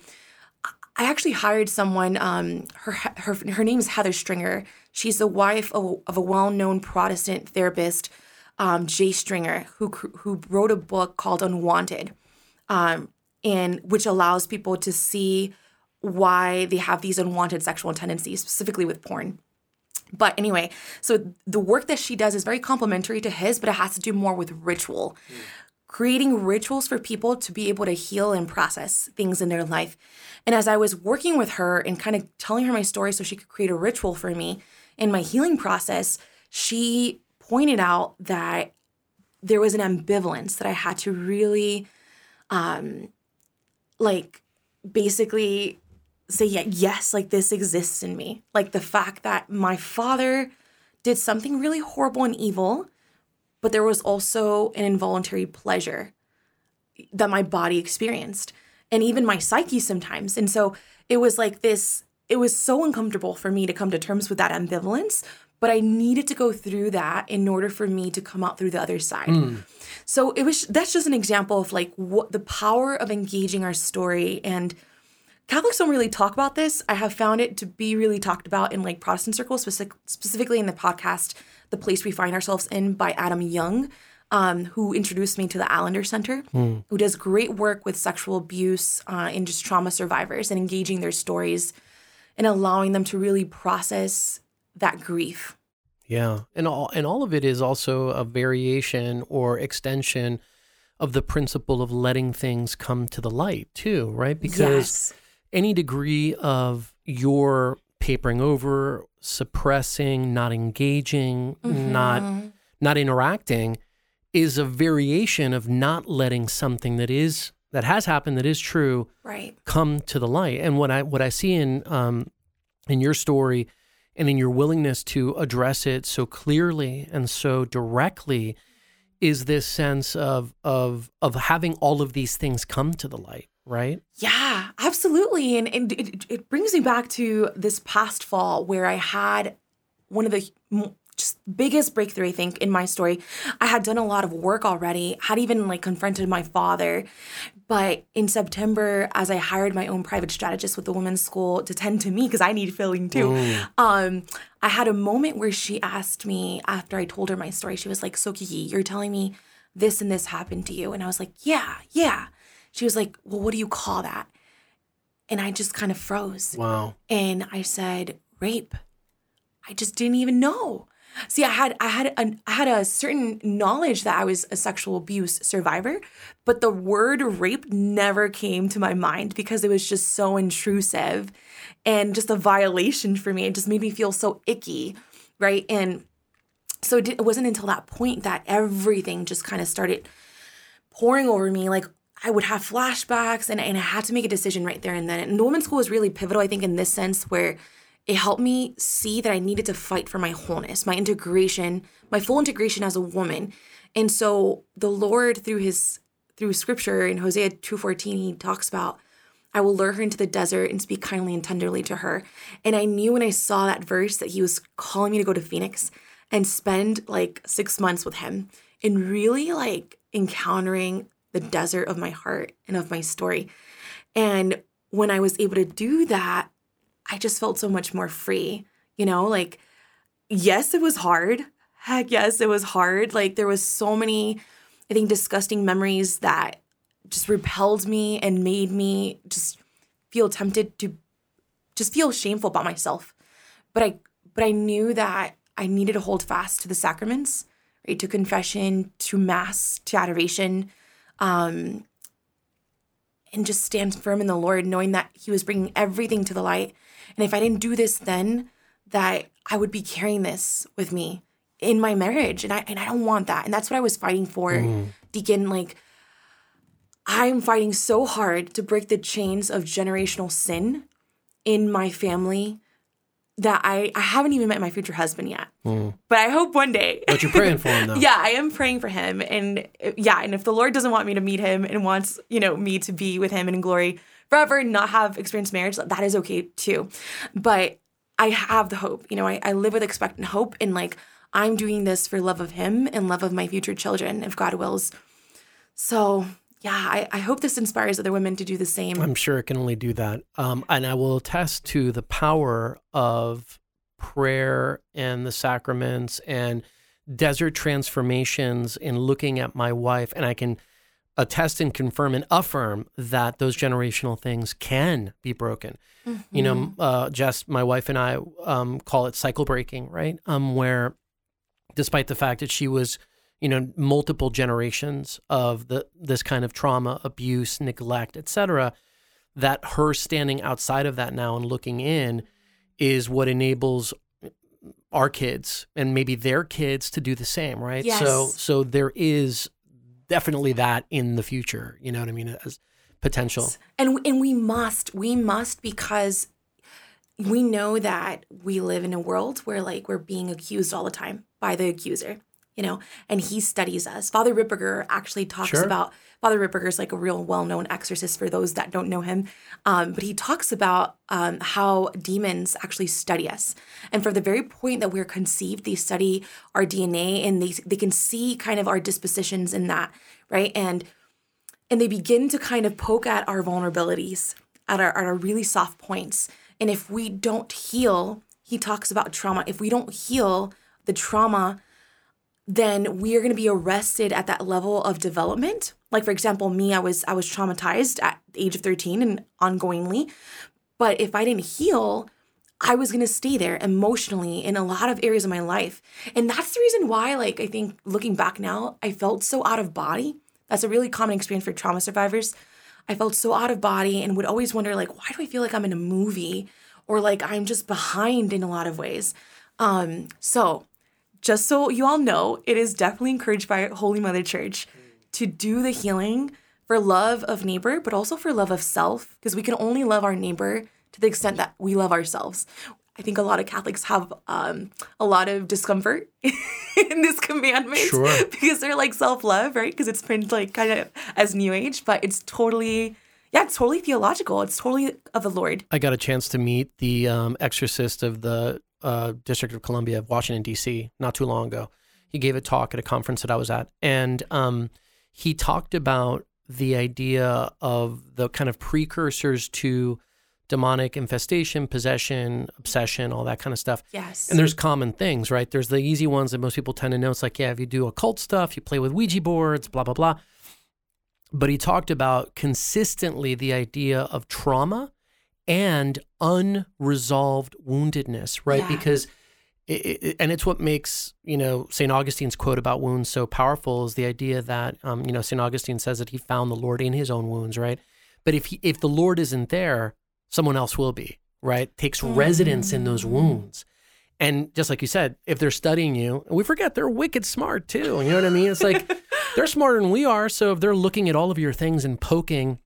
I actually hired someone. Um, her her her name is Heather Stringer. She's the wife of, of a well known Protestant therapist, um, Jay Stringer, who who wrote a book called Unwanted, um, and which allows people to see why they have these unwanted sexual tendencies, specifically with porn. But anyway, so the work that she does is very complementary to his, but it has to do more with ritual. Mm. Creating rituals for people to be able to heal and process things in their life. And as I was working with her and kind of telling her my story so she could create a ritual for me in my healing process, she pointed out that there was an ambivalence that I had to really um like basically say yeah, yes like this exists in me like the fact that my father did something really horrible and evil but there was also an involuntary pleasure that my body experienced and even my psyche sometimes and so it was like this it was so uncomfortable for me to come to terms with that ambivalence but i needed to go through that in order for me to come out through the other side mm. so it was that's just an example of like what the power of engaging our story and Catholics don't really talk about this. I have found it to be really talked about in like Protestant circles, specific, specifically in the podcast "The Place We Find Ourselves In" by Adam Young, um, who introduced me to the Allender Center, mm. who does great work with sexual abuse uh, and just trauma survivors and engaging their stories and allowing them to really process that grief. Yeah, and all and all of it is also a variation or extension of the principle of letting things come to the light too, right? Because yes any degree of your papering over, suppressing, not engaging, mm-hmm. not not interacting is a variation of not letting something that is that has happened that is true right. come to the light. And what i what i see in um in your story and in your willingness to address it so clearly and so directly is this sense of of of having all of these things come to the light right? Yeah, absolutely. And, and it, it brings me back to this past fall where I had one of the just biggest breakthrough I think in my story. I had done a lot of work already, had even like confronted my father. But in September, as I hired my own private strategist with the women's school to tend to me because I need filling too, mm. um, I had a moment where she asked me after I told her my story. She was like, "So Kiki, you're telling me this and this happened to you?" And I was like, "Yeah, yeah." She was like, Well, what do you call that? And I just kind of froze. Wow. And I said, Rape. I just didn't even know. See, I had I had a, I had a certain knowledge that I was a sexual abuse survivor, but the word rape never came to my mind because it was just so intrusive and just a violation for me. It just made me feel so icky, right? And so it wasn't until that point that everything just kind of started pouring over me like I would have flashbacks and, and I had to make a decision right there and then. And women's school was really pivotal, I think, in this sense, where it helped me see that I needed to fight for my wholeness, my integration, my full integration as a woman. And so the Lord, through his through scripture in Hosea 2:14, he talks about I will lure her into the desert and speak kindly and tenderly to her. And I knew when I saw that verse that he was calling me to go to Phoenix and spend like six months with him and really like encountering the desert of my heart and of my story. And when I was able to do that, I just felt so much more free. You know, like, yes, it was hard. Heck yes, it was hard. Like, there was so many, I think, disgusting memories that just repelled me and made me just feel tempted to just feel shameful about myself. But I but I knew that I needed to hold fast to the sacraments, right? To confession, to mass, to adoration, um, and just stand firm in the Lord, knowing that He was bringing everything to the light. And if I didn't do this then, that I would be carrying this with me in my marriage, and I and I don't want that. And that's what I was fighting for, mm. Deacon. Like I'm fighting so hard to break the chains of generational sin in my family that I, I haven't even met my future husband yet. Mm. But I hope one day. But you're praying for him though. yeah, I am praying for him. And yeah, and if the Lord doesn't want me to meet him and wants, you know, me to be with him in glory forever and not have experienced marriage, that is okay too. But I have the hope. You know, I, I live with expectant hope and like I'm doing this for love of him and love of my future children, if God wills. So yeah, I, I hope this inspires other women to do the same. I'm sure it can only do that. Um, and I will attest to the power of prayer and the sacraments and desert transformations in looking at my wife. And I can attest and confirm and affirm that those generational things can be broken. You know, uh, Jess, my wife and I um, call it cycle breaking, right? Um, where despite the fact that she was you know multiple generations of the this kind of trauma abuse neglect etc that her standing outside of that now and looking in is what enables our kids and maybe their kids to do the same right? Yes. so so there is definitely that in the future you know what i mean as potential. And and we must we must because we know that we live in a world where like we're being accused all the time by the accuser you know and he studies us father ripperger actually talks Sure. about father ripperger is like a real well-known exorcist for those that don't know him um, but he talks about um, how demons actually study us and from the very point that we're conceived they study our dna and they, they can see kind of our dispositions in that right and and they begin to kind of poke at our vulnerabilities, at our, at our really soft points. And if we don't heal, he talks about trauma. If we don't heal the trauma, then we are going to be arrested at that level of development. Like for example, me, I was I was traumatized at the age of 13 and ongoingly. But if I didn't heal, I was going to stay there emotionally in a lot of areas of my life. And that's the reason why, like, I think looking back now, I felt so out of body. That's a really common experience for trauma survivors. I felt so out of body and would always wonder, like, why do I feel like I'm in a movie or like I'm just behind in a lot of ways? Um, so, just so you all know, it is definitely encouraged by Holy Mother Church to do the healing for love of neighbor, but also for love of self, because we can only love our neighbor to the extent that we love ourselves. I think a lot of Catholics have um, a lot of discomfort in this commandment Sure. because they're like self love, right? Because it's been like kind of as New Age, but it's totally, yeah, it's totally theological. It's totally of the Lord. I got a chance to meet the um, exorcist of the uh, District of Columbia of Washington D.C. not too long ago. He gave a talk at a conference that I was at, and um, he talked about the idea of the kind of precursors to demonic infestation, possession, obsession, all that kind of stuff. Yes. And there's common things, right? There's the easy ones that most people tend to know. It's like, yeah, if you do occult stuff, you play with Ouija boards, blah, blah, blah. But he talked about consistently the idea of trauma and unresolved woundedness, right? Yeah. Because, it, it, and it's what makes, you know, St. Augustine's quote about wounds so powerful is the idea that, um, you know, St. Augustine says that he found the Lord in his own wounds, right? But if he, if the Lord isn't there, someone else will be, right? Takes residence in those wounds. And just like you said, if they're studying you, we forget they're wicked smart too. You know what I mean? It's like they're smarter than we are. So if they're looking at all of your things and poking,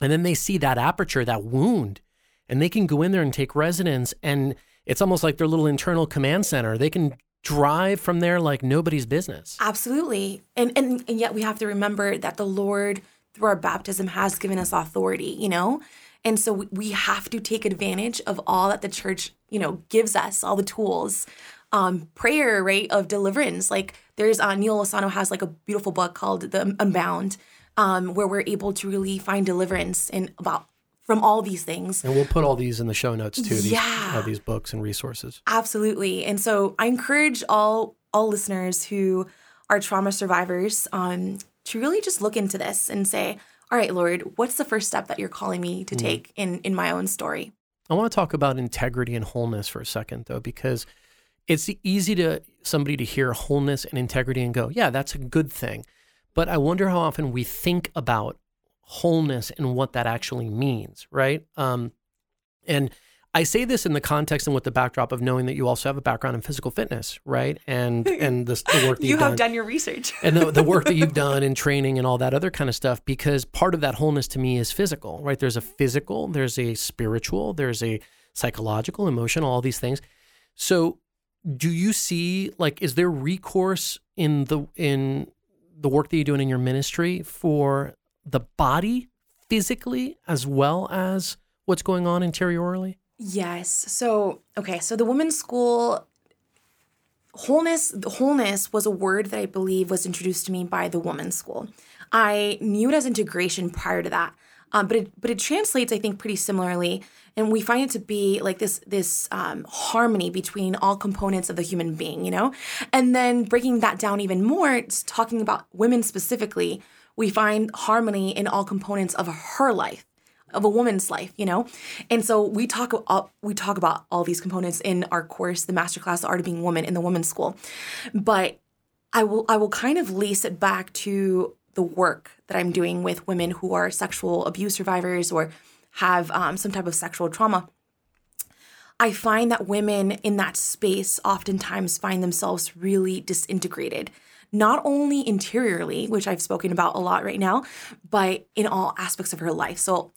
and then they see that aperture, that wound, and they can go in there and take residence. And it's almost like their little internal command center. They can drive from there like nobody's business. Absolutely. And, and and yet we have to remember that the Lord through our baptism has given us authority, you know? And so we- have to take advantage of all that the church, you know, gives us, all the tools. Um, prayer, right, of deliverance. Like there's uh, Neal Lozano has like a beautiful book called The Unbound, um, where we're able to really find deliverance in about from all these things. And we'll put all these in the show notes too. These, Yeah. uh, these books and resources. Absolutely. And so I encourage all all listeners who are trauma survivors um, to really just look into this and say, all right, Lord, what's the first step that you're calling me to take in in my own story? I want to talk about integrity and wholeness for a second, though, because it's easy to somebody to hear wholeness and integrity and go, yeah, that's a good thing. But I wonder how often we think about wholeness and what that actually means, right? Um, and I say this in the context and with the backdrop of knowing that you also have a background in physical fitness, right? And and the, the work that You you've have done done your research. and the, the work that you've done in training and all that other kind of stuff because part of that wholeness to me is physical right there's a physical there's a spiritual there's a psychological, emotional, all these things. So, do you see like is there recourse in the in the work that you're doing in your ministry for the body physically as well as what's going on interiorly? Yes. So, okay, so the women's school wholeness wholeness was a word that I believe was introduced to me by the women's school. I knew it as integration prior to that. Um, but it but it translates, I think, pretty similarly, and we find it to be like this this um, harmony between all components of the human being, you know. And then breaking that down even more, it's talking about women specifically. We find harmony in all components of her life, of a woman's life, you know. And so we talk about we talk about all these components in our course, the masterclass, the art of being woman in the women's school. But I will I will kind of lace it back to the work that I'm doing with women who are sexual abuse survivors or have um, some type of sexual trauma. I find that women in that space oftentimes find themselves really disintegrated, not only interiorly, which I've spoken about a lot right now, but in all aspects of her life. So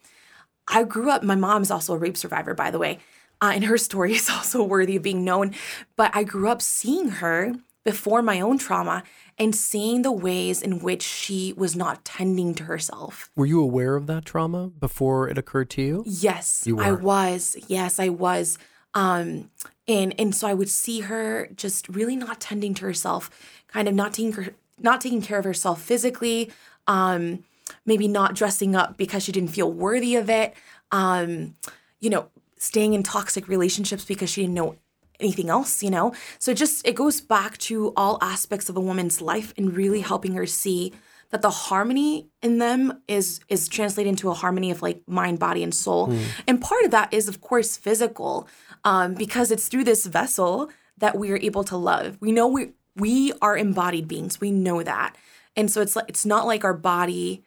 I grew up, my mom is also a rape survivor, by the way, uh, and her story is also worthy of being known. But I grew up seeing her before my own trauma and seeing the ways in which she was not tending to herself. Were you aware of that trauma before it occurred to you? Yes, You I was. Yes, I was. Um, and and so I would see her just really not tending to herself, kind of not taking not taking care of herself physically. Um, maybe not dressing up because she didn't feel worthy of it. Um, you know, staying in toxic relationships because she didn't know anything else, you know? So it just it goes back to all aspects of a woman's life and really helping her see that the harmony in them is is translated into a harmony of like mind, body, and soul. And part of that is of course physical, um, because it's through this vessel that we are able to love. We know we we are embodied beings. We know that. And so it's like it's not like our body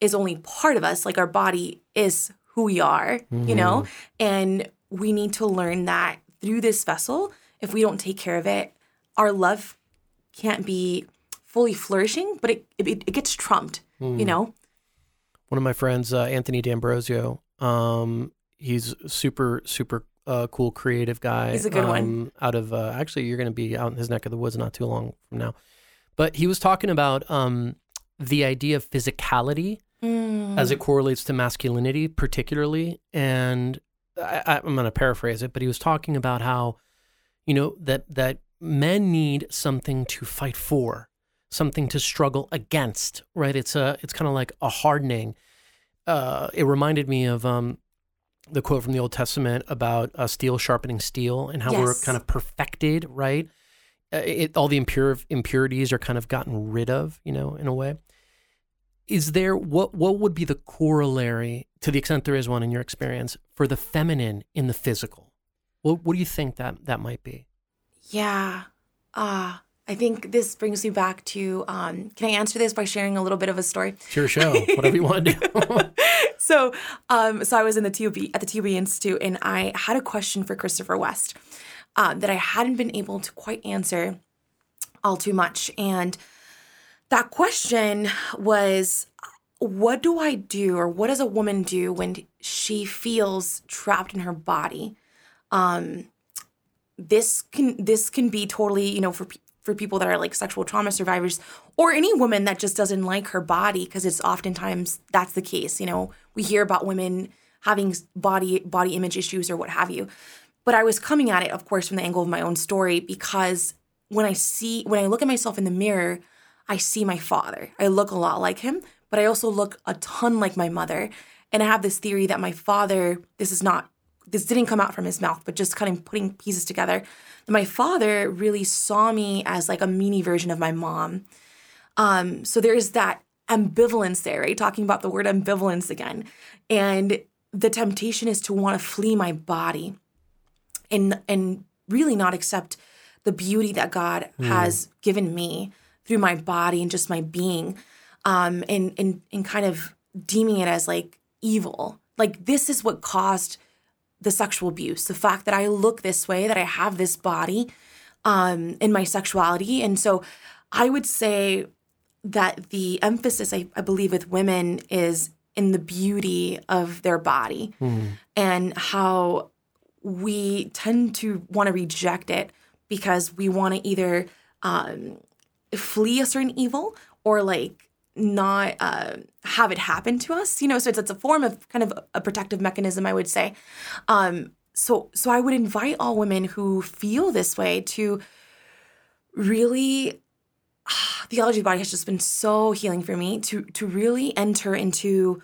is only part of us, like our body is who we are, you know? And we need to learn that through this vessel, if we don't take care of it, our love can't be fully flourishing, but it it, it gets trumped, you know? One of my friends, uh, Anthony D'Ambrosio, um, he's super, super uh, cool, creative guy. He's a good one. um, Out of, uh, actually, you're going to be out in his neck of the woods not too long from now. But he was talking about um, the idea of physicality Mm. as it correlates to masculinity, particularly. And I- I'm going to paraphrase it, but he was talking about how, you know, that that men need something to fight for, something to struggle against. Right? It's a it's kind of like a hardening. Uh, it reminded me of um, the quote from the Old Testament about uh, steel sharpening steel and how we're kind of perfected. Right? Uh, It, all the impure impurities are kind of gotten rid of, you know, in a way is there what what would be the corollary to the extent there is one in your experience for the feminine in the physical what what do you think that that might be Yeah. Ah, I think this brings me back to um, can I answer this by sharing a little bit of a story? Sure, show whatever you want to do so um so I was in the TOB at the TOB Institute and I had a question for Christopher West um, that I hadn't been able to quite answer all too much. And that question was what do I do or what does a woman do when she feels trapped in her body? Um this can this can be totally, you know, for for people that are like sexual trauma survivors or any woman that just doesn't like her body because it's oftentimes that's the case, you know. We hear about women having body body image issues or what have you. But I was coming at it of course from the angle of my own story because when I see when I look at myself in the mirror, I see my father. I look a lot like him, but I also look a ton like my mother. And I have this theory that my father, this is not this didn't come out from his mouth, but just kind of putting pieces together. My father really saw me as like a mini version of my mom. Um, so there's that ambivalence there, right? Talking about the word ambivalence again. And the temptation is to want to flee my body and and really not accept the beauty that God has given me through my body and just my being. Um, and and and kind of deeming it as like evil. Like this is what caused the sexual abuse the fact that i look this way that i have this body um in my sexuality. And so i would say that the emphasis I, I believe with women is in the beauty of their body and how we tend to want to reject it because we want to either um, flee a certain evil or like not uh, have it happen to us you know so it's, it's a form of kind of a protective mechanism i would say. Um, so so i would invite all women who feel this way to really theology of the body has just been so healing for me to to really enter into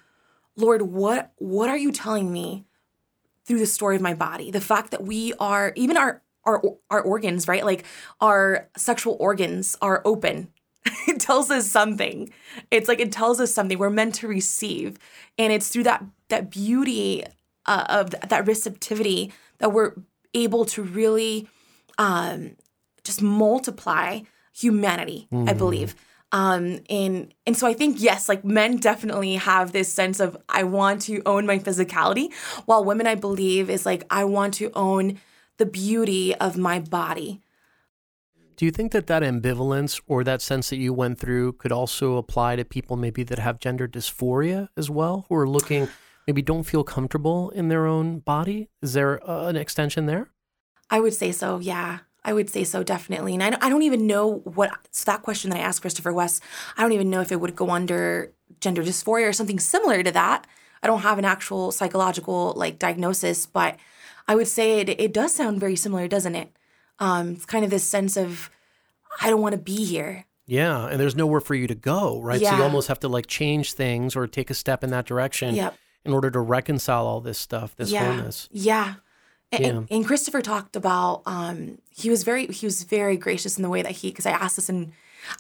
lord what what are you telling me through the story of my body? The fact that we are even our our our organs right? Like our sexual organs are open it tells us something. It's like it tells us something. We're meant to receive. And it's through that that beauty uh, of th- that receptivity that we're able to really um just multiply humanity i believe. Um and and so i think yes like men definitely have this sense of i want to own my physicality while women i believe is like i want to own the beauty of my body Do you think that that ambivalence or that sense that you went through could also apply to people maybe that have gender dysphoria as well, who are looking, maybe don't feel comfortable in their own body? Is there uh, an extension there? I would say so, yeah. I would say so, definitely. And I don't, I don't even know what, so that question that I asked Christopher West, I don't even know if it would go under gender dysphoria or something similar to that. I don't have an actual psychological like diagnosis, but I would say it, it does sound very similar, doesn't it? Um, it's kind of this sense of, I don't want to be here. Yeah, and there's nowhere for you to go, right? Yeah. So you almost have to like change things or take a step in that direction Yep. in order to reconcile all this stuff, this yeah. wholeness. Yeah. And, Yeah. and- Christopher talked about um he was very he was very gracious in the way that he because I asked this in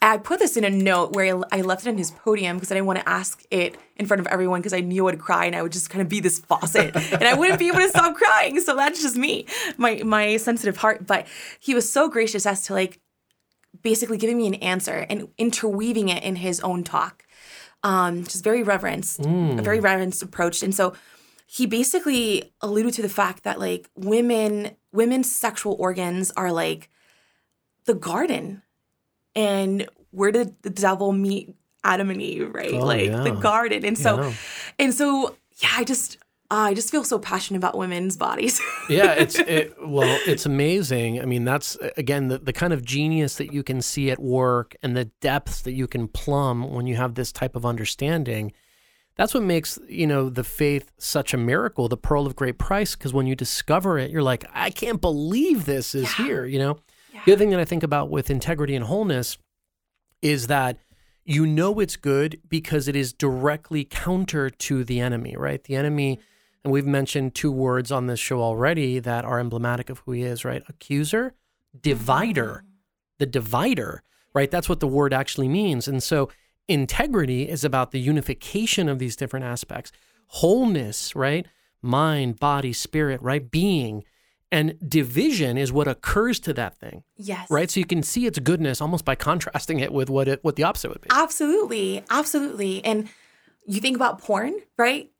I put this in a note where I, left it in his podium because I didn't want to ask it in front of everyone because I knew I would cry and I would just kind of be this faucet and I wouldn't be able to stop crying. So that's just me, my my sensitive heart. But he was so gracious as to like basically giving me an answer and interweaving it in his own talk. Um, just very reverenced, a very reverenced approach. And so he basically alluded to the fact that like women women's sexual organs are like the garden and where did the devil meet adam and eve right Oh, like the garden and so Yeah. and so yeah i just uh, i just feel so passionate about women's bodies yeah, it's it, well, it's amazing. I mean, that's again the, the kind of genius that you can see at work and the depths that you can plumb when you have this type of understanding. That's what makes you know the faith such a miracle, the pearl of great price. Because when you discover it, you're like, I can't believe this is here. You know, the other thing that I think about with integrity and wholeness is that you know it's good because it is directly counter to the enemy, right? The enemy, and we've mentioned two words on this show already that are emblematic of who he is, right? Accuser, divider, mm-hmm. the divider, right? That's what the word actually means. And so integrity is about the unification of these different aspects. Wholeness, right? Mind, body, spirit, right? Being. And division is what occurs to that thing yes right? So you can see its goodness almost by contrasting it with what it what the opposite would be. Absolutely, absolutely. And you think about porn, right?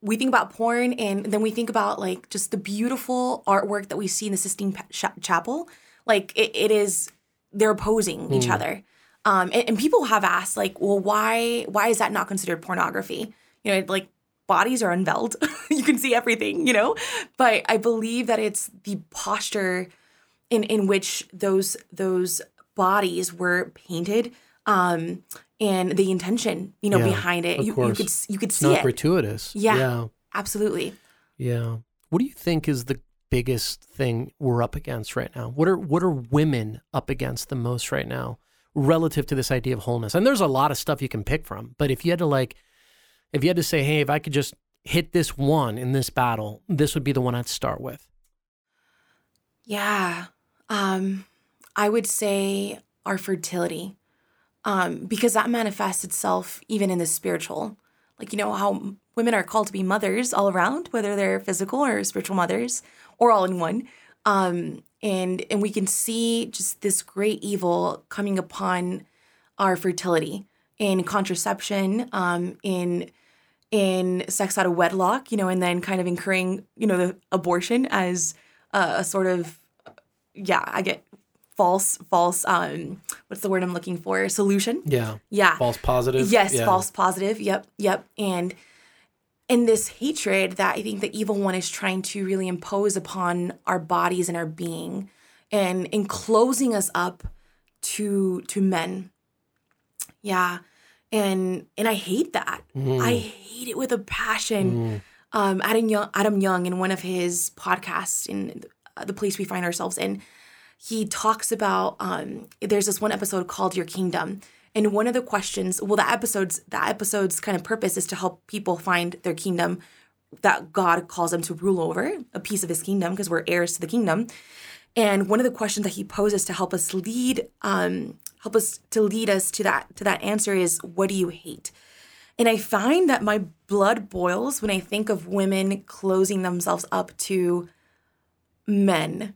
We think about porn, and then we think about like just the beautiful artwork that we see in the Sistine Chapel. Like it, it is, they're opposing each other. Um, and, and people have asked, like, well, why why is that not considered pornography? You know, like bodies are unveiled, you can see everything, you know. But I believe that it's the posture in in which those those bodies were painted um and the intention you know Yeah, behind it of you, you could you could It's see not it gratuitous. Yeah. yeah, absolutely yeah. What do you think is the biggest thing we're up against right now? What are what are women up against the most right now relative to this idea of wholeness? And there's a lot of stuff you can pick from, but if you had to like, if you had to say, hey, if I could just hit this one in this battle, this would be the one I'd start with. yeah um i would say our fertility um because that manifests itself even in the spiritual like you know how women are called to be mothers all around whether they're physical or spiritual mothers or all in one um and and we can see just this great evil coming upon our fertility in contraception um in in sex out of wedlock you know and then kind of incurring you know the abortion as a, a sort of yeah i get false false um what's the word i'm looking for solution Yeah. yeah False positive. Yes, Yeah. false positive. Yep, yep. And and this hatred that I think the evil one is trying to really impose upon our bodies and our being and in closing us up to to men. Yeah. And and I hate that. I hate it with a passion. Um, Adam Young, Adam Young, in one of his podcasts in uh, the place we find ourselves in, he talks about um, there's this one episode called Your Kingdom, and one of the questions, well, the episodes, that episode's kind of purpose is to help people find their kingdom that God calls them to rule over, a piece of His kingdom, because we're heirs to the kingdom. And one of the questions that he poses to help us lead, um, help us to lead us to that to that answer is, what do you hate? And I find that my blood boils when I think of women closing themselves up to men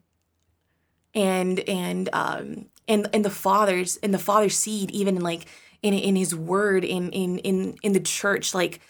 and and um and and the fathers and the father's seed even like in in his word in in in in the church like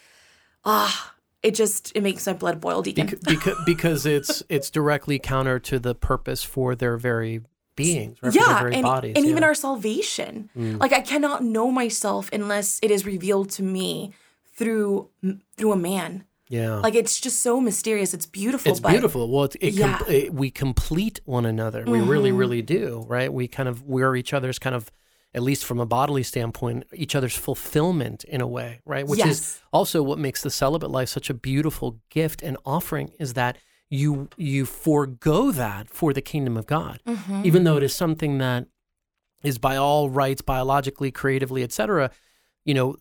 ah it just it makes my blood boil deacon because, because it's it's directly counter to the purpose for their very beings, yeah their very and, bodies. and even yeah. Mm. our salvation like i cannot know myself unless it is revealed to me through through a man yeah. like it's just so mysterious it's beautiful It's but beautiful. Well, it's, it, Yeah. com- it we complete one another. We really, Mm-hmm. really do, right? We kind of we're each other's kind of, at least from a bodily standpoint, each other's fulfillment in a way, right? Which is also what makes the celibate life such a beautiful gift and offering is that you you forego that for the kingdom of God, Mm-hmm. even though it is something that is by all rights, biologically, creatively, etc. You know.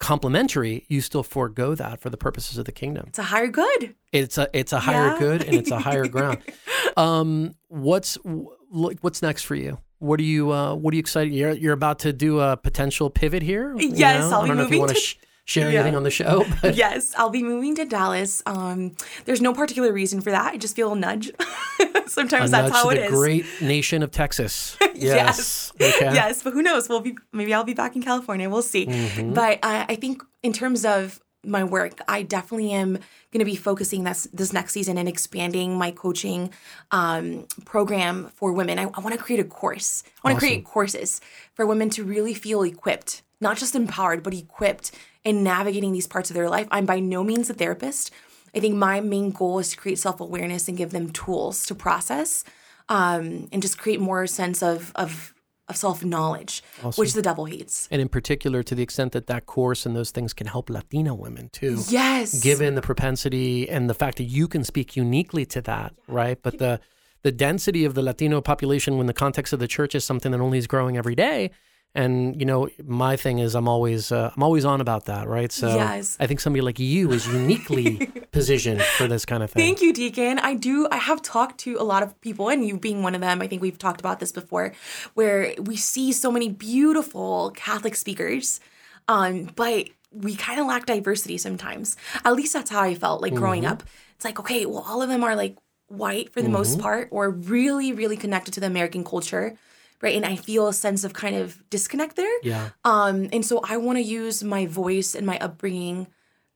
Complementary, you still forego that for the purposes of the kingdom it's a higher good it's a it's a higher Yeah. good and it's a higher ground. Um, what's wh- what's next for you? What are you uh, What are you excited? You're you're about to do a potential pivot here. Yes, know? I'll I be don't know if you moving want to sh- share Yeah. anything on the show, but yes, I'll be moving to Dallas. Um, there's no particular reason for that. I just feel a nudge. a Sometimes that's nudge how to it the is. great nation of Texas. Yes. Okay. Yes, but who knows? We'll be maybe I'll be back in California. We'll see. Mm-hmm. But I, I think in terms of my work, I definitely am going to be focusing this this next season and expanding my coaching um, program for women. I, I want to create a course. I want to create courses for women to really feel equipped, not just empowered, but equipped in navigating these parts of their life. I'm by no means a therapist. I think my main goal is to create self awareness and give them tools to process um, and just create more sense of of, of self knowledge, which the devil hates. And in particular, to the extent that that course and those things can help Latina women too. Yes, given the propensity and the fact that you can speak uniquely to that, right? But the the density of the Latino population when the context of the church is something that only is growing every day. And you know, my thing is I'm always uh, I'm always on about that, right? So Yes. I think somebody like you is uniquely positioned for this kind of thing. Thank you, Deacon. I do. I have talked to a lot of people, and you being one of them. I think we've talked about this before, where we see so many beautiful Catholic speakers, um, but we kind of lack diversity sometimes. At least that's how I felt like growing Mm-hmm. up. It's like, okay, well, all of them are like white for the most part, or really, really connected to the American culture, right? And I feel a sense of kind of disconnect there. Yeah. Um, and so I want to use my voice and my upbringing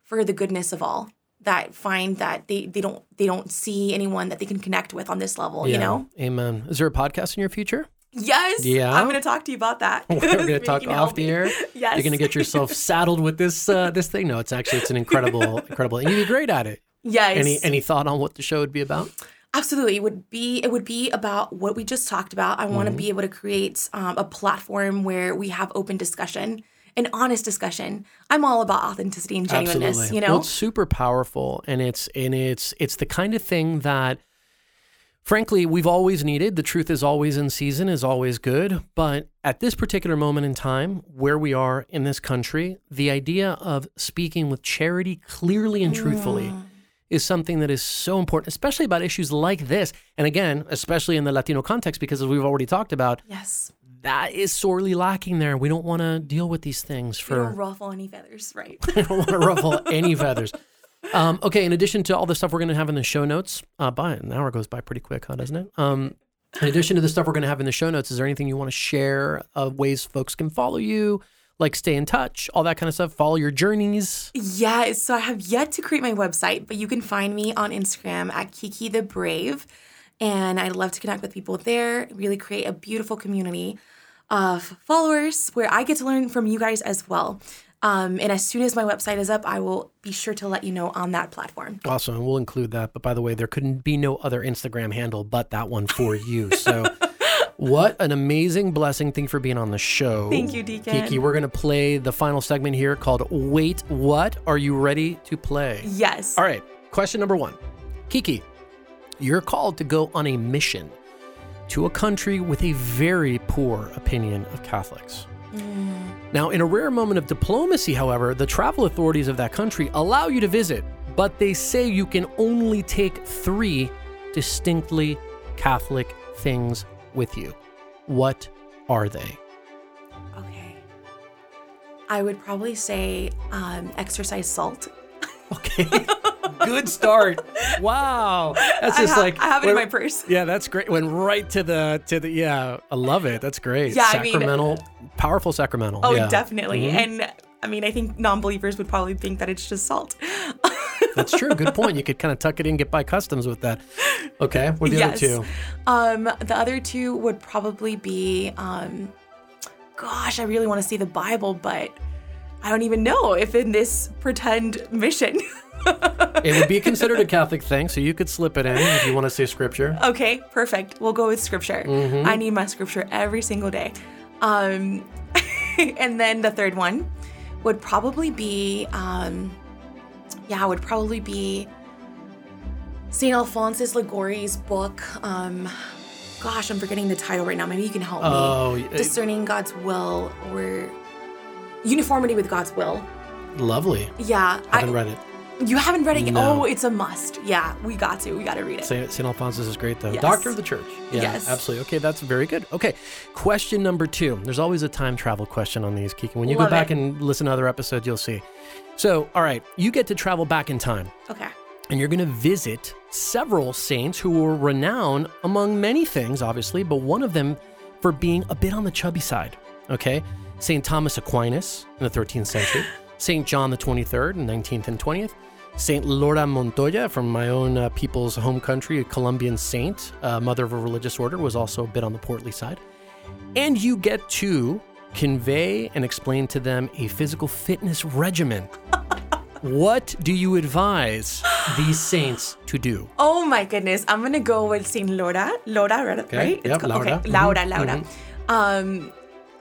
for the goodness of all that find that they they don't they don't see anyone that they can connect with on this level. You know. Amen. Is there a podcast in your future? Yes. Yeah? I'm going to talk to you about that. We're going to talk you can help off the air. Yes. You're going to get yourself saddled with this uh, this thing. No, it's actually it's an incredible incredible. And you'd be great at it. Yes. Any any thought on what the show would be about? Absolutely. It would be it would be about what we just talked about. I want to Mm-hmm. be able to create um, a platform where we have open discussion an honest discussion. I'm all about authenticity and genuineness, you know? Well, it's super powerful, and it's and it's it's the kind of thing that, frankly, we've always needed. The truth is always in season, is always good. But at this particular moment in time, where we are in this country, the idea of speaking with charity clearly and truthfully. Is something that is so important, especially about issues like this. And again, especially in the Latino context, because as we've already talked about, yes. that is sorely lacking there. We don't want to deal with these things We don't for ruffle any feathers, right? we don't want to ruffle any feathers. Um, okay, in addition to all the stuff we're going to have in the show notes, uh, by an hour goes by pretty quick, huh, doesn't it? Um, in addition to the stuff we're going to have in the show notes, is there anything you want to share of ways folks can follow you, like stay in touch, all that kind of stuff, follow your journeys? Yeah, so I have yet to create my website, but you can find me on Instagram at Kiki the Brave. And I'd love to connect with people there, really create a beautiful community of followers where I get to learn from you guys as well. Um, and as soon as my website is up, I will be sure to let you know on that platform. Awesome. And we'll include that. But by the way, there couldn't be no other Instagram handle but that one for you. So what an amazing blessing. Thank you for being on the show. Thank you, Deacon. Kiki, we're going to play the final segment here called Wait What? Are you ready to play? Yes. All right. Question number one Kiki, you're called to go on a mission to a country with a very poor opinion of Catholics. Mm. Now, in a rare moment of diplomacy, however, the travel authorities of that country allow you to visit, but they say you can only take three distinctly Catholic things with you. What are they? Okay. I would probably say um, exorcised salt. Okay. Good start. Wow. That's just ha- like I have it in my purse. Yeah, that's great. Went right to the to the yeah. I love it. That's great. Yeah, I mean- sacramental, powerful sacramental. Oh, yeah. Mm-hmm. definitely. And I mean, I think non-believers would probably think that it's just salt. That's true. Good point. You could kind of tuck it in, get by customs with that. Okay. What are the yes. other two? Um, the other two would probably be, um, gosh, I really want to see the Bible, but I don't even know if in this pretend mission. It would be considered a Catholic thing, so you could slip it in if you want to say scripture. okay, perfect. We'll go with scripture. Mm-hmm. I need my scripture every single day. Um, and then the third one would probably be, um, yeah, would probably be St. Alphonsus Liguori's book. Um, gosh, I'm forgetting the title right now. Maybe you can help me. Oh, Discerning God's will or uniformity with God's will. lovely. Yeah, I haven't read it. You haven't read it. yet? Oh, no. Oh, it's a must. Yeah, we got to. We got to read it. St. St. Alphonsus is great, though. Yes. Doctor of the Church. Yeah, Yes. absolutely. Okay, that's very good. Okay, question number two. There's always a time travel question on these, Kiki. When you Love go back it. and listen to other episodes, you'll see. So, all right, you get to travel back in time. Okay. and you're going to visit several saints who were renowned among many things, obviously, but one of them for being a bit on the chubby side. Okay, Saint Thomas Aquinas in the 13th century, Saint John the 23rd in 19th and 20th, Saint Laura Montoya from my own uh, people's home country, a Colombian saint, uh, mother of a religious order, was also a bit on the portly side. And you get to convey and explain to them a physical fitness regimen. what do you advise these saints to do? Oh my goodness, I'm gonna go with Saint Laura. Laura, right? right? yep, called- Laura. Okay, Laura, Mhm, Laura. Um,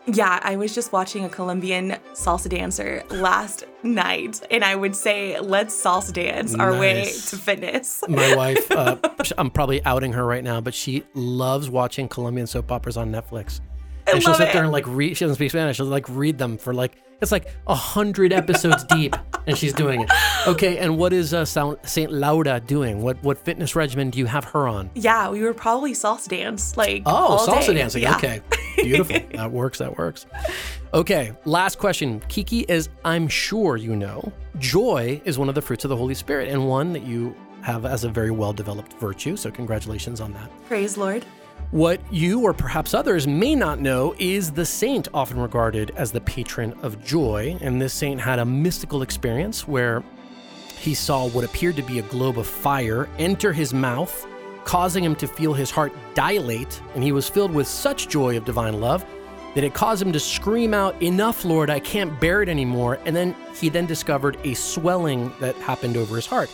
yeah, I was just watching a Colombian salsa dancer last night, and I would say, let's salsa dance our way to fitness. My wife, uh, I'm probably outing her right now, but she loves watching Colombian soap operas on Netflix. and she'll love sit there and like read. She doesn't speak Spanish. She'll like read them for like it's like a hundred episodes deep, and she's doing it. Okay, and what is uh, Saint Laura doing? What what fitness regimen do you have her on? Yeah, we were probably salsa dance like Oh, salsa day. dancing. Yeah. Okay. Beautiful. that works. That works. Okay. Last question. Kiki, is, I'm sure you know, joy is one of the fruits of the Holy Spirit and one that you have as a very well developed virtue. So, congratulations on that. Praise Lord. What you or perhaps others may not know is the saint often regarded as the patron of joy. And this saint had a mystical experience where he saw what appeared to be a globe of fire enter his mouth, causing him to feel his heart dilate. And he was filled with such joy of divine love that it caused him to scream out, Enough, Lord, I can't bear it anymore. And then he then discovered a swelling that happened over his heart.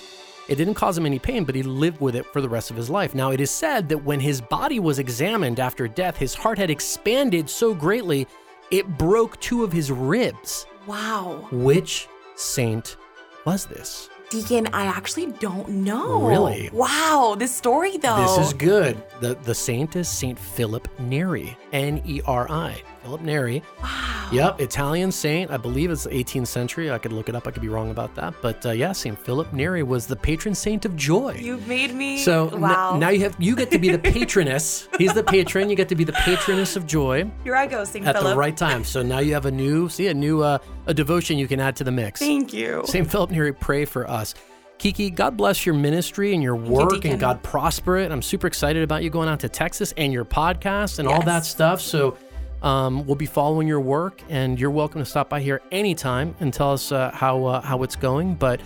It didn't cause him any pain, but he lived with it for the rest of his life. Now, it is said that when his body was examined after death, his heart had expanded so greatly it broke two of his ribs. Wow. Which saint was this? Deacon, I actually don't know. Really? Wow, this story though. This is good. The the saint is Saint Philip Neri, N E R I. Philip Neri. Wow. Yep, Italian saint. I believe it's the 18th century. I could look it up. I could be wrong about that. But uh, yeah, Saint Philip Neri was the patron saint of joy. You've made me so n- now you have you get to be the patroness. He's the patron. You get to be the patroness of joy Here I go, Saint at Philip. At the right time. So now you have a new see a new uh, a devotion you can add to the mix. Thank you. Saint Philip Neri, pray for us. Kiki, God bless your ministry and your work, Deacon. and God prosper it. I'm super excited about you going out to Texas and your podcast and all that stuff. So um, we'll be following your work, and you're welcome to stop by here anytime and tell us uh, how uh, how it's going. But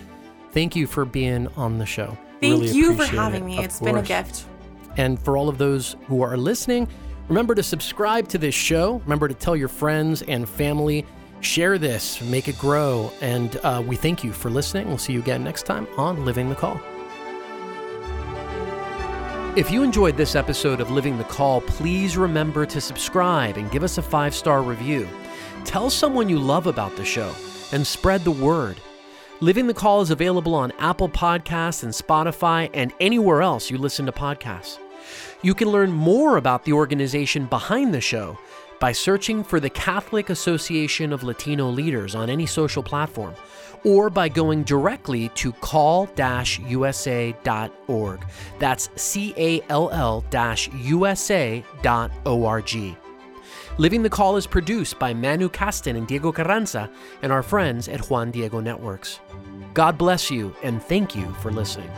thank you for being on the show. Thank Really you for having it, me. It's been a gift. And for all of those who are listening, remember to subscribe to this show. Remember to tell your friends and family. Share this, make it grow, and uh, we thank you for listening. We'll see you again next time on Living the Call. If you enjoyed this episode of Living the Call, please remember to subscribe and give us a five star review. Tell someone you love about the show and spread the word. Living the Call is available on Apple Podcasts and Spotify and anywhere else you listen to podcasts. You can learn more about the organization behind the show by searching for the Catholic Association of Latino Leaders on any social platform or by going directly to call usa.org. That's C A L L USA.org. Living the Call is produced by Manu Caston and Diego Carranza and our friends at Juan Diego Networks. God bless you and thank you for listening.